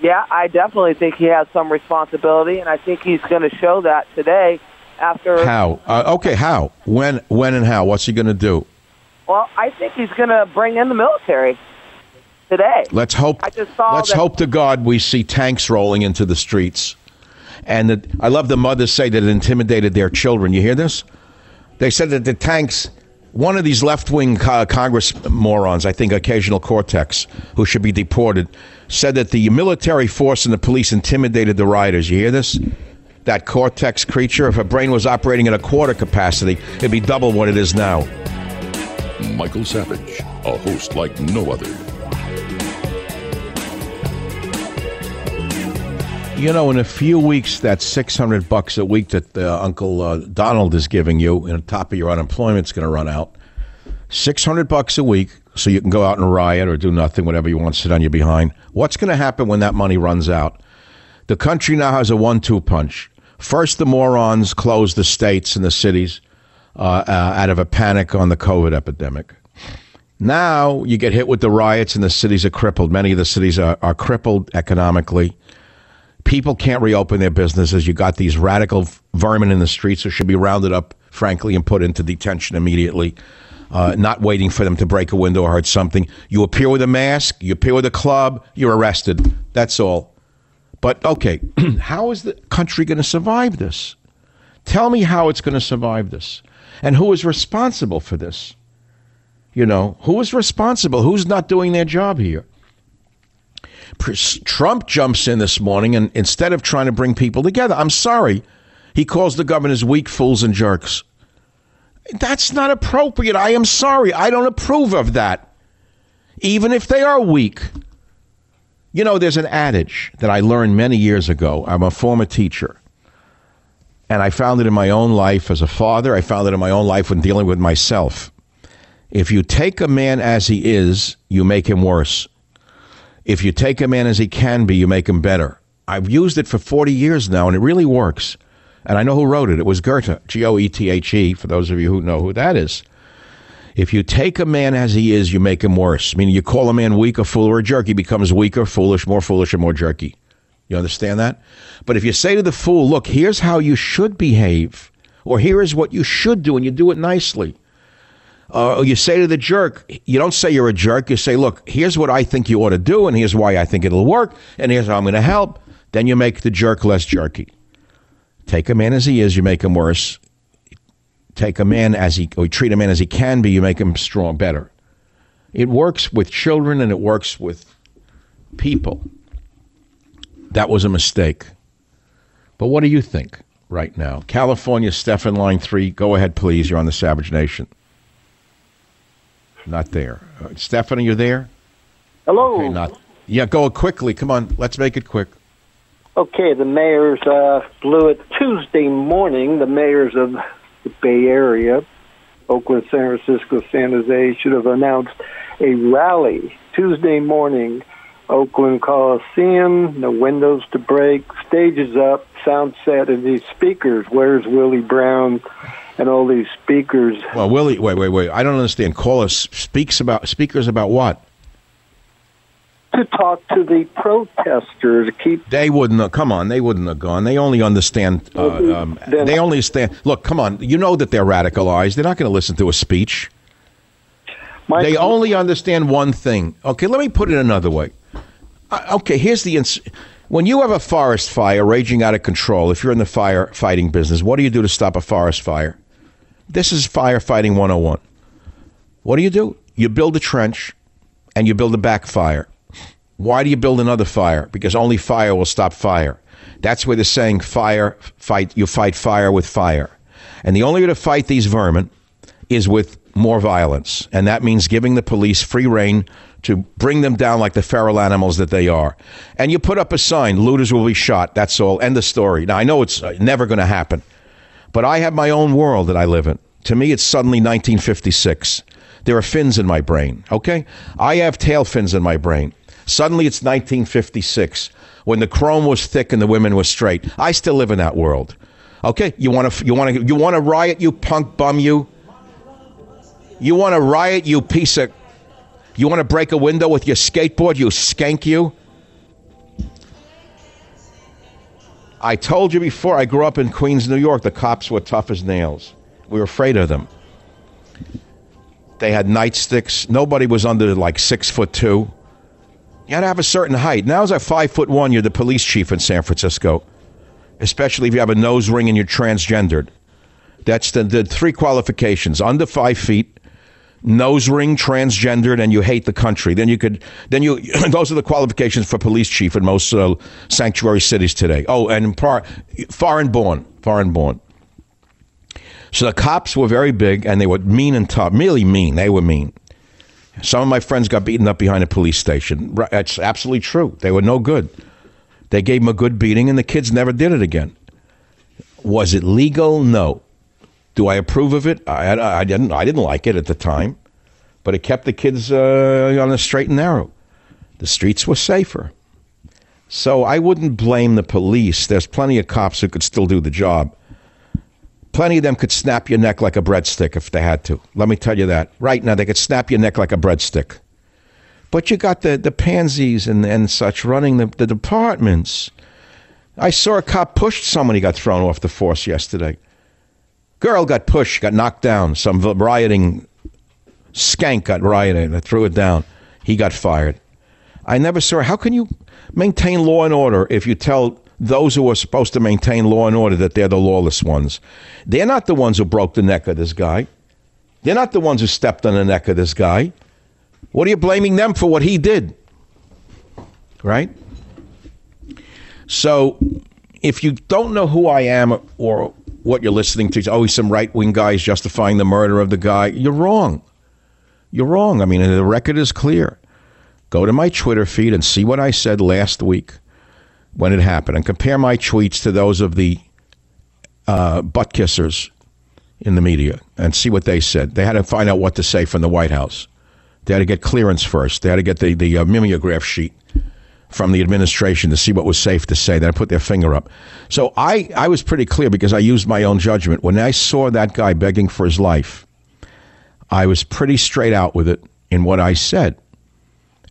Yeah, I definitely think he has some responsibility, and I think he's going to show that today. After How? Uh, okay, how? When? When and how? What's he going to do? well, I think he's going to bring in the military today. Let's hope. I just saw let's that- hope to God we see tanks rolling into the streets. And that I love the mothers say that it intimidated their children. You hear this? They said that the tanks. One of these left-wing co- Congress morons, I think, occasional cortex, who should be deported, said that the military force and the police intimidated the rioters. You hear this? That cortex creature, if her brain was operating at a quarter capacity, it'd be double what it is now. Michael Savage, a host like no other. You know, in a few weeks, that six hundred bucks a week that uh, Uncle uh, Donald is giving you, on top of your unemployment, is going to run out. Six hundred bucks a week, so you can go out and riot or do nothing, whatever you want, sit on your behind. What's going to happen when that money runs out? The country now has a one-two punch. First, the morons closed the states and the cities uh, uh, out of a panic on the COVID epidemic. Now you get hit with the riots, and the cities are crippled. Many of the cities are, are crippled economically people can't reopen their businesses. You got these radical vermin in the streets who should be rounded up, frankly, and put into detention immediately. Uh, not waiting for them to break a window or hurt something. You appear with a mask, you appear with a club, you're arrested. That's all. But okay, how is the country going to survive this? Tell me how it's going to survive this. And who is responsible for this? You know, who is responsible? Who's not doing their job here? Trump jumps in this morning and instead of trying to bring people together, I'm sorry, he calls the governors weak fools and jerks. That's not appropriate. I am sorry. I don't approve of that. Even if they are weak. You know, there's an adage that I learned many years ago. I'm a former teacher. And I found it in my own life as a father. I found it in my own life when dealing with myself. If you take a man as he is, you make him worse. If you take a man as he can be, you make him better. I've used it for 40 years now, and it really works. And I know who wrote it. It was Goethe, G O E T H E, for those of you who know who that is. If you take a man as he is, you make him worse. Meaning you call a man weak, a fool, or a jerk, he becomes weaker, foolish, more foolish, and more jerky. You understand that? But if you say to the fool, look, here's how you should behave, or here is what you should do, and you do it nicely, uh, you say to the jerk, you don't say you're a jerk. You say, look, here's what I think you ought to do, and here's why I think it'll work, and here's how I'm going to help. Then you make the jerk less jerky. Take a man as he is, you make him worse. Take a man as he, or treat a man as he can be, you make him strong, better. It works with children and it works with people. That was a mistake. But what do you think right now? California, Stefan, line three. Go ahead, please. You're on the Savage Nation. Not there. Uh, Stefan, are you there? Hello. Okay, not. Yeah, go quickly. Come on, let's make it quick. Okay, the mayors uh, blew it Tuesday morning. The mayors of the Bay Area, Oakland, San Francisco, San Jose, should have announced a rally Tuesday morning. Oakland Coliseum, no windows to break, stages up, sound set, and these speakers. Where's Willie Brown? And all these speakers. Well, Willie, wait, wait, wait. I don't understand. Call us speaks about speakers about what? To talk to the protesters, keep They wouldn't. Have, come on, they wouldn't have gone. They only understand. Uh, um, they only stand. Look, come on. You know that they're radicalized. They're not going to listen to a speech. They only understand one thing. Okay, let me put it another way. Uh, okay, here's the. Ins- when you have a forest fire raging out of control, if you're in the fire fighting business, what do you do to stop a forest fire? This is firefighting 101. What do you do? You build a trench and you build a backfire. Why do you build another fire? Because only fire will stop fire. That's where the saying fire fight you fight fire with fire. And the only way to fight these vermin is with more violence. And that means giving the police free reign to bring them down like the feral animals that they are. And you put up a sign, looters will be shot. That's all. End of story. Now, I know it's uh, never going to happen, but I have my own world that I live in. To me, it's suddenly 1956. There are fins in my brain, okay? I have tail fins in my brain. Suddenly it's 1956 when the chrome was thick and the women were straight. I still live in that world. Okay, you want to you want to you want to riot you punk bum you? You want to riot you piece of You want to break a window with your skateboard, you skank you? I told you before, I grew up in Queens, New York. The cops were tough as nails. We were afraid of them. They had nightsticks. Nobody was under like six foot two. You had to have a certain height. Now, as a five foot one, you're the police chief in San Francisco, especially if you have a nose ring and you're transgendered. That's the, the three qualifications under five feet, nose ring, transgendered, and you hate the country. Then you could, then you, those are the qualifications for police chief in most uh, sanctuary cities today. Oh, and par, foreign born, foreign born. So the cops were very big and they were mean and tough, really mean. They were mean. Some of my friends got beaten up behind a police station. That's absolutely true. They were no good. They gave them a good beating and the kids never did it again. Was it legal? No. Do I approve of it? I, I, I didn't. I didn't like it at the time, but it kept the kids uh, on the straight and narrow. The streets were safer. So I wouldn't blame the police. There's plenty of cops who could still do the job. Plenty of them could snap your neck like a breadstick if they had to. Let me tell you that. Right now, they could snap your neck like a breadstick. But you got the, the pansies and, and such running the, the departments. I saw a cop push someone, he got thrown off the force yesterday. Girl got pushed, got knocked down. Some rioting skank got rioted. I threw it down. He got fired. I never saw. How can you maintain law and order if you tell those who are supposed to maintain law and order that they're the lawless ones. They're not the ones who broke the neck of this guy. They're not the ones who stepped on the neck of this guy. What are you blaming them for what he did? Right? So, if you don't know who I am or what you're listening to, is always some right wing guys justifying the murder of the guy, you're wrong. You're wrong. I mean, the record is clear. Go to my Twitter feed and see what I said last week when it happened and compare my tweets to those of the uh, butt kissers in the media and see what they said. They had to find out what to say from the White House. They had to get clearance first. They had to get the, the uh, mimeograph sheet from the administration to see what was safe to say. Then I put their finger up. So I, I was pretty clear because I used my own judgment. When I saw that guy begging for his life, I was pretty straight out with it in what I said.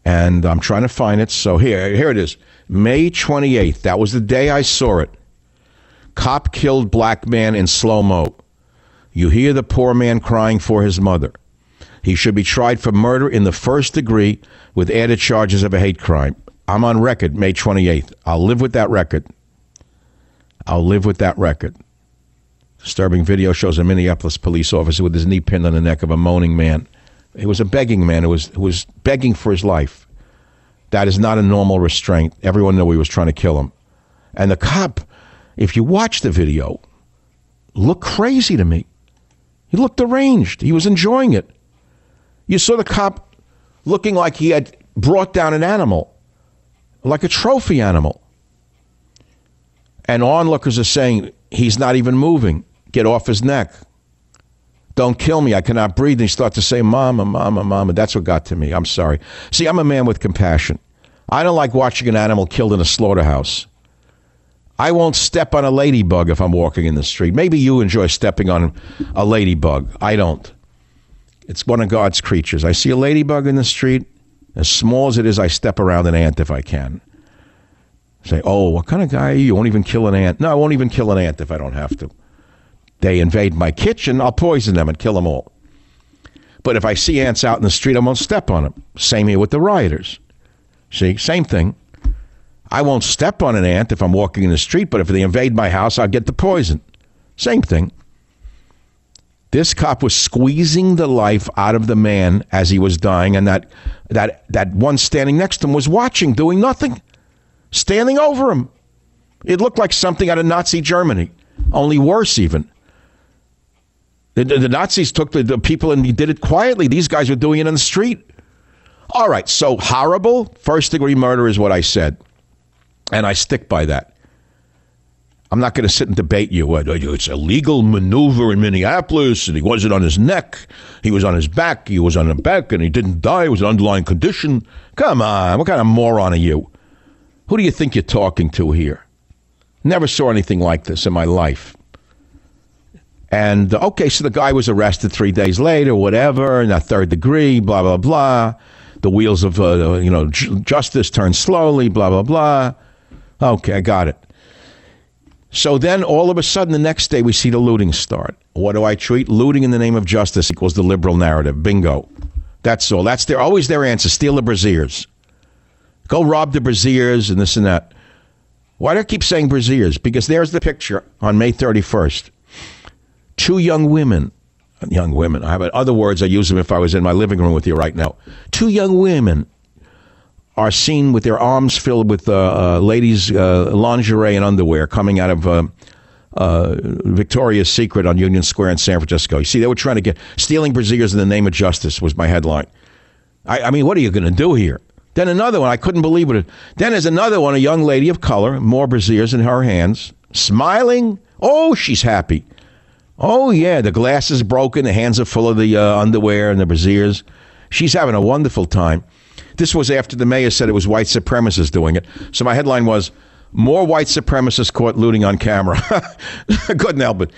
And I'm trying to find it. So here, here it is. May 28th. That was the day I saw it. Cop killed black man in slow mo. You hear the poor man crying for his mother. He should be tried for murder in the first degree with added charges of a hate crime. I'm on record May 28th. I'll live with that record. I'll live with that record. Disturbing video shows a Minneapolis police officer with his knee pinned on the neck of a moaning man. He was a begging man who was, who was begging for his life. That is not a normal restraint. Everyone knew he was trying to kill him. And the cop, if you watch the video, looked crazy to me. He looked deranged. He was enjoying it. You saw the cop looking like he had brought down an animal, like a trophy animal. And onlookers are saying, he's not even moving. Get off his neck. Don't kill me. I cannot breathe. And he starts to say, Mama, Mama, Mama. That's what got to me. I'm sorry. See, I'm a man with compassion. I don't like watching an animal killed in a slaughterhouse. I won't step on a ladybug if I'm walking in the street. Maybe you enjoy stepping on a ladybug. I don't. It's one of God's creatures. I see a ladybug in the street, as small as it is, I step around an ant if I can. Say, oh, what kind of guy are you? You won't even kill an ant. No, I won't even kill an ant if I don't have to they invade my kitchen, I'll poison them and kill them all. But if I see ants out in the street, I won't step on them. Same here with the rioters. See, same thing. I won't step on an ant if I'm walking in the street, but if they invade my house, I'll get the poison. Same thing. This cop was squeezing the life out of the man as he was dying, and that that that one standing next to him was watching, doing nothing, standing over him. It looked like something out of Nazi Germany, only worse even. The, the, the Nazis took the, the people and did it quietly. These guys were doing it on the street. All right, so horrible. First degree murder is what I said. And I stick by that. I'm not going to sit and debate you. It's a legal maneuver in Minneapolis, and he wasn't on his neck. He was on his back. He was on the back, and he didn't die. It was an underlying condition. Come on. What kind of moron are you? Who do you think you're talking to here? Never saw anything like this in my life. And okay, so the guy was arrested three days later, whatever, in a third degree, blah, blah, blah. the wheels of uh, you know justice turn slowly. Blah blah blah. Okay, I got it. So then, all of a sudden, the next day we see the looting start. What do I treat? Looting in the name of justice equals the liberal narrative. Bingo. That's all. That's their always their answer. Steal the braziers. Go rob the braziers and this and that. Why do I keep saying braziers? Because there's the picture on May 31st. Two young women, young women. I have other words. I use them if I was in my living room with you right now. Two young women are seen with their arms filled with uh, uh, ladies' uh, lingerie and underwear coming out of uh, Victoria's Secret on Union Square in San Francisco. You see, they were trying to get stealing braziers in the name of justice was my headline. I, I mean, what are you going to do here? Then another one, I couldn't believe it. Then there's another one, a young lady of color, more braziers in her hands, smiling. Oh, she's happy. Oh, yeah, the glass is broken, the hands are full of the uh, underwear and the braziers. She's having a wonderful time. This was after the mayor said it was white supremacists doing it. So my headline was More white supremacists caught looting on camera. couldn't help it.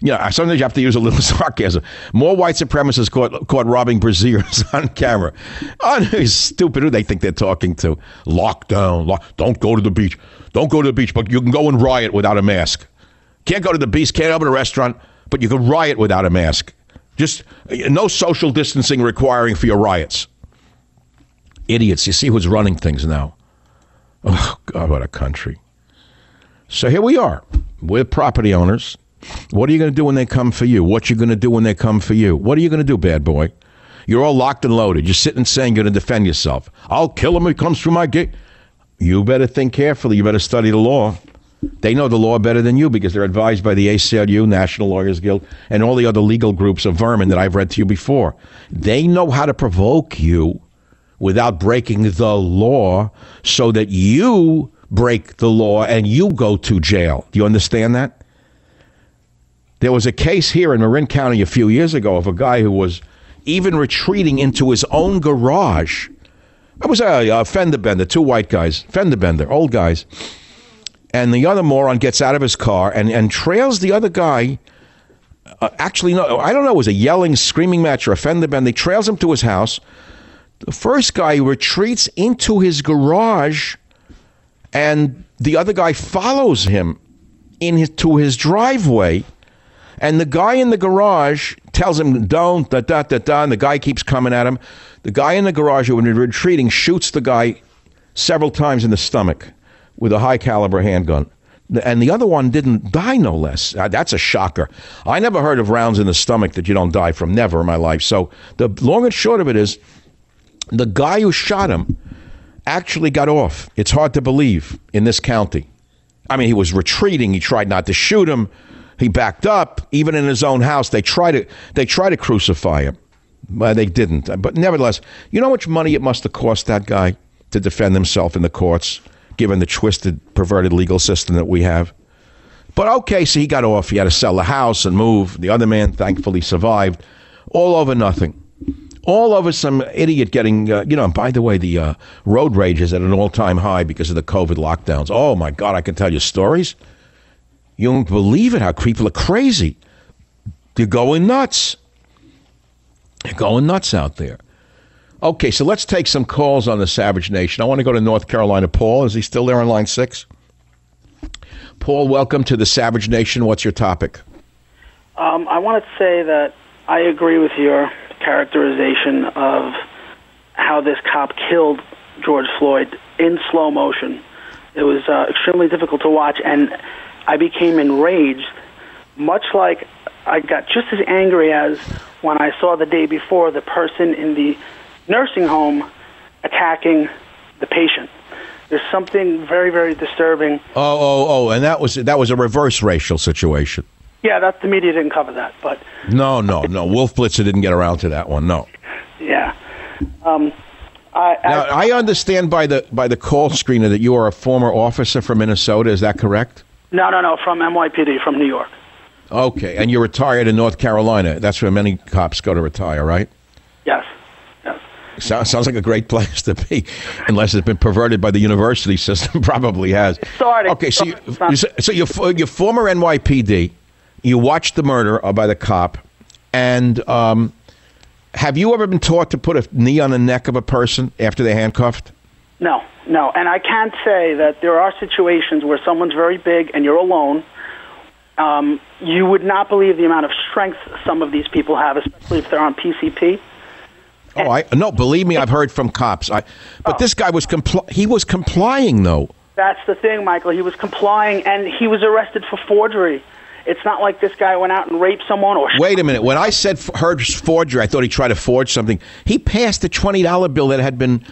You know, sometimes you have to use a little sarcasm. More white supremacists caught, caught robbing braziers on camera. Oh, stupid. Who they think they're talking to? Lockdown. Lock, don't go to the beach. Don't go to the beach, but you can go and riot without a mask. Can't go to the beach, can't open a restaurant, but you can riot without a mask. Just no social distancing requiring for your riots. Idiots. You see who's running things now. Oh, God, what a country. So here we are. We're property owners. What are you going to do when they come for you? What you going to do when they come for you? What are you going to do, bad boy? You're all locked and loaded. You're sitting saying you're going to defend yourself. I'll kill him if he comes through my gate. You better think carefully. You better study the law. They know the law better than you because they're advised by the ACLU, National Lawyers Guild, and all the other legal groups of vermin that I've read to you before. They know how to provoke you without breaking the law so that you break the law and you go to jail. Do you understand that? There was a case here in Marin County a few years ago of a guy who was even retreating into his own garage. That was a, a fender bender, two white guys, fender bender, old guys. And the other moron gets out of his car and, and trails the other guy. Uh, actually, no, I don't know, it was a yelling, screaming match or a fender bender. He trails him to his house. The first guy retreats into his garage, and the other guy follows him in his, to his driveway. And the guy in the garage tells him, don't, da, da, da, da. And the guy keeps coming at him. The guy in the garage, when he's retreating, shoots the guy several times in the stomach with a high caliber handgun. And the other one didn't die, no less. Uh, That's a shocker. I never heard of rounds in the stomach that you don't die from, never in my life. So the long and short of it is the guy who shot him actually got off. It's hard to believe in this county. I mean, he was retreating. He tried not to shoot him. He backed up. Even in his own house, they tried to they tried to crucify him, but they didn't. But nevertheless, you know how much money it must have cost that guy to defend himself in the courts, given the twisted, perverted legal system that we have. But okay, so he got off. He had to sell the house and move. The other man, thankfully, survived. All over nothing. All over some idiot getting, uh, you know, and by the way, the uh, road rage is at an all time high because of the COVID lockdowns. Oh my God, I can tell you stories. You don't believe it how people are crazy. They're going nuts. They're going nuts out there. Okay, so let's take some calls on the Savage Nation. I want to go to North Carolina. Paul, is he still there on line six? Paul, welcome to the Savage Nation. What's your topic? Um, I want to say that I agree with your characterization of how this cop killed George Floyd in slow motion. It was uh, extremely difficult to watch, and I became enraged, much like I got just as angry as when I saw the day before the person in the nursing home attacking the patient. There's something very, very disturbing. Oh, oh, oh, and that was that was a reverse racial situation. Yeah, that the media didn't cover that, but No, no, no. Wolf Blitzer didn't get around to that one. No. yeah. Um, I, Now, I, I understand by the by the call screener that you are a former officer from Minnesota. Is that correct? no, no, no, from NYPD, from New York. Okay, and you're retired in North Carolina. That's where many cops go to retire, right? Yes, yes. Sounds, sounds like a great place to be, unless it's been perverted by the university system. Probably has. started. Okay, so you, It's not- you so you're, you're former NYPD. You watched the murder uh, by the cop, and um, have you ever been taught to put a knee on the neck of a person after they're handcuffed? No, no. And I can't say that there are situations where someone's very big and you're alone. Um, you would not believe the amount of strength some of these people have, especially if they're on PCP. Oh, I no. Believe me, I've heard from cops. I, but Oh. this guy was compl- he was complying though. That's the thing, Michael. He was complying, and he was arrested for forgery. It's not like this guy went out and raped someone or. Wait a minute. When I said heard forgery, I thought he tried to forge something. He passed a twenty dollar bill that had been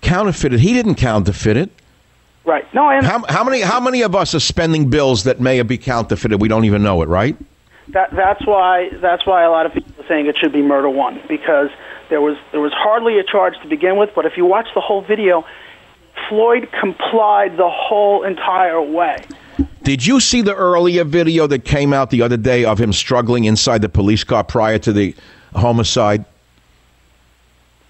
counterfeited. He didn't counterfeit it. Right. No, I How, how many how many of us are spending bills that may have be counterfeited? We don't even know it, right? That, that's why that's why a lot of people are saying it should be murder one because there was there was hardly a charge to begin with. But if you watch the whole video, Floyd complied the whole entire way. Did you see the earlier video that came out the other day of him struggling inside the police car prior to the homicide?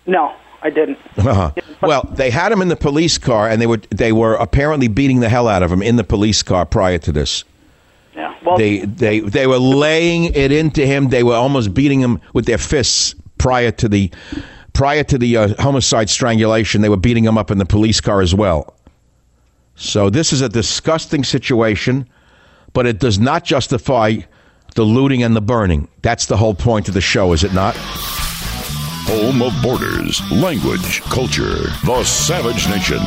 No, I didn't. Uh-huh. Well, they had him in the police car, and they were they were apparently beating the hell out of him in the police car prior to this. Yeah. Well, They they they were laying it into him. They were almost beating him with their fists prior to the prior to the uh, homicide strangulation. They were beating him up in the police car as well. So this is a disgusting situation, but it does not justify the looting and the burning. That's the whole point of the show, is it not? Home of borders, language, culture. The Savage Nation.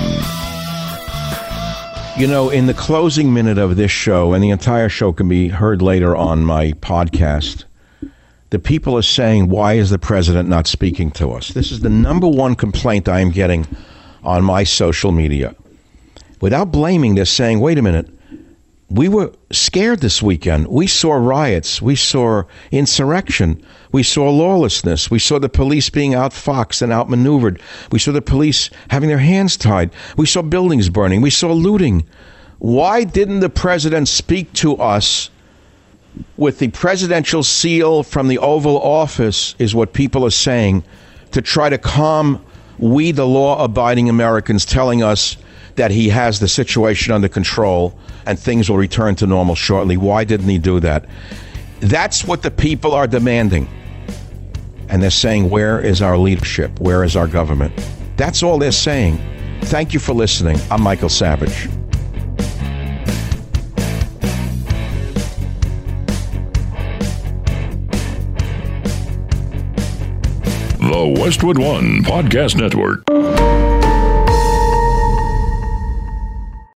You know, in the closing minute of this show, and the entire show can be heard later on my podcast, the people are saying, why is the president not speaking to us? This is the number one complaint I am getting on my social media. Without blaming, they're saying, wait a minute, we were scared this weekend. We saw riots. We saw insurrection. We saw lawlessness. We saw the police being outfoxed and outmaneuvered. We saw the police having their hands tied. We saw buildings burning. We saw looting. Why didn't the president speak to us with the presidential seal from the Oval Office, is what people are saying, to try to calm we, the law abiding Americans, telling us that he has the situation under control and things will return to normal shortly. Why didn't he do that? That's what the people are demanding. And they're saying, Where is our leadership? Where is our government? That's all they're saying. Thank you for listening. I'm Michael Savage. The Westwood One Podcast Network.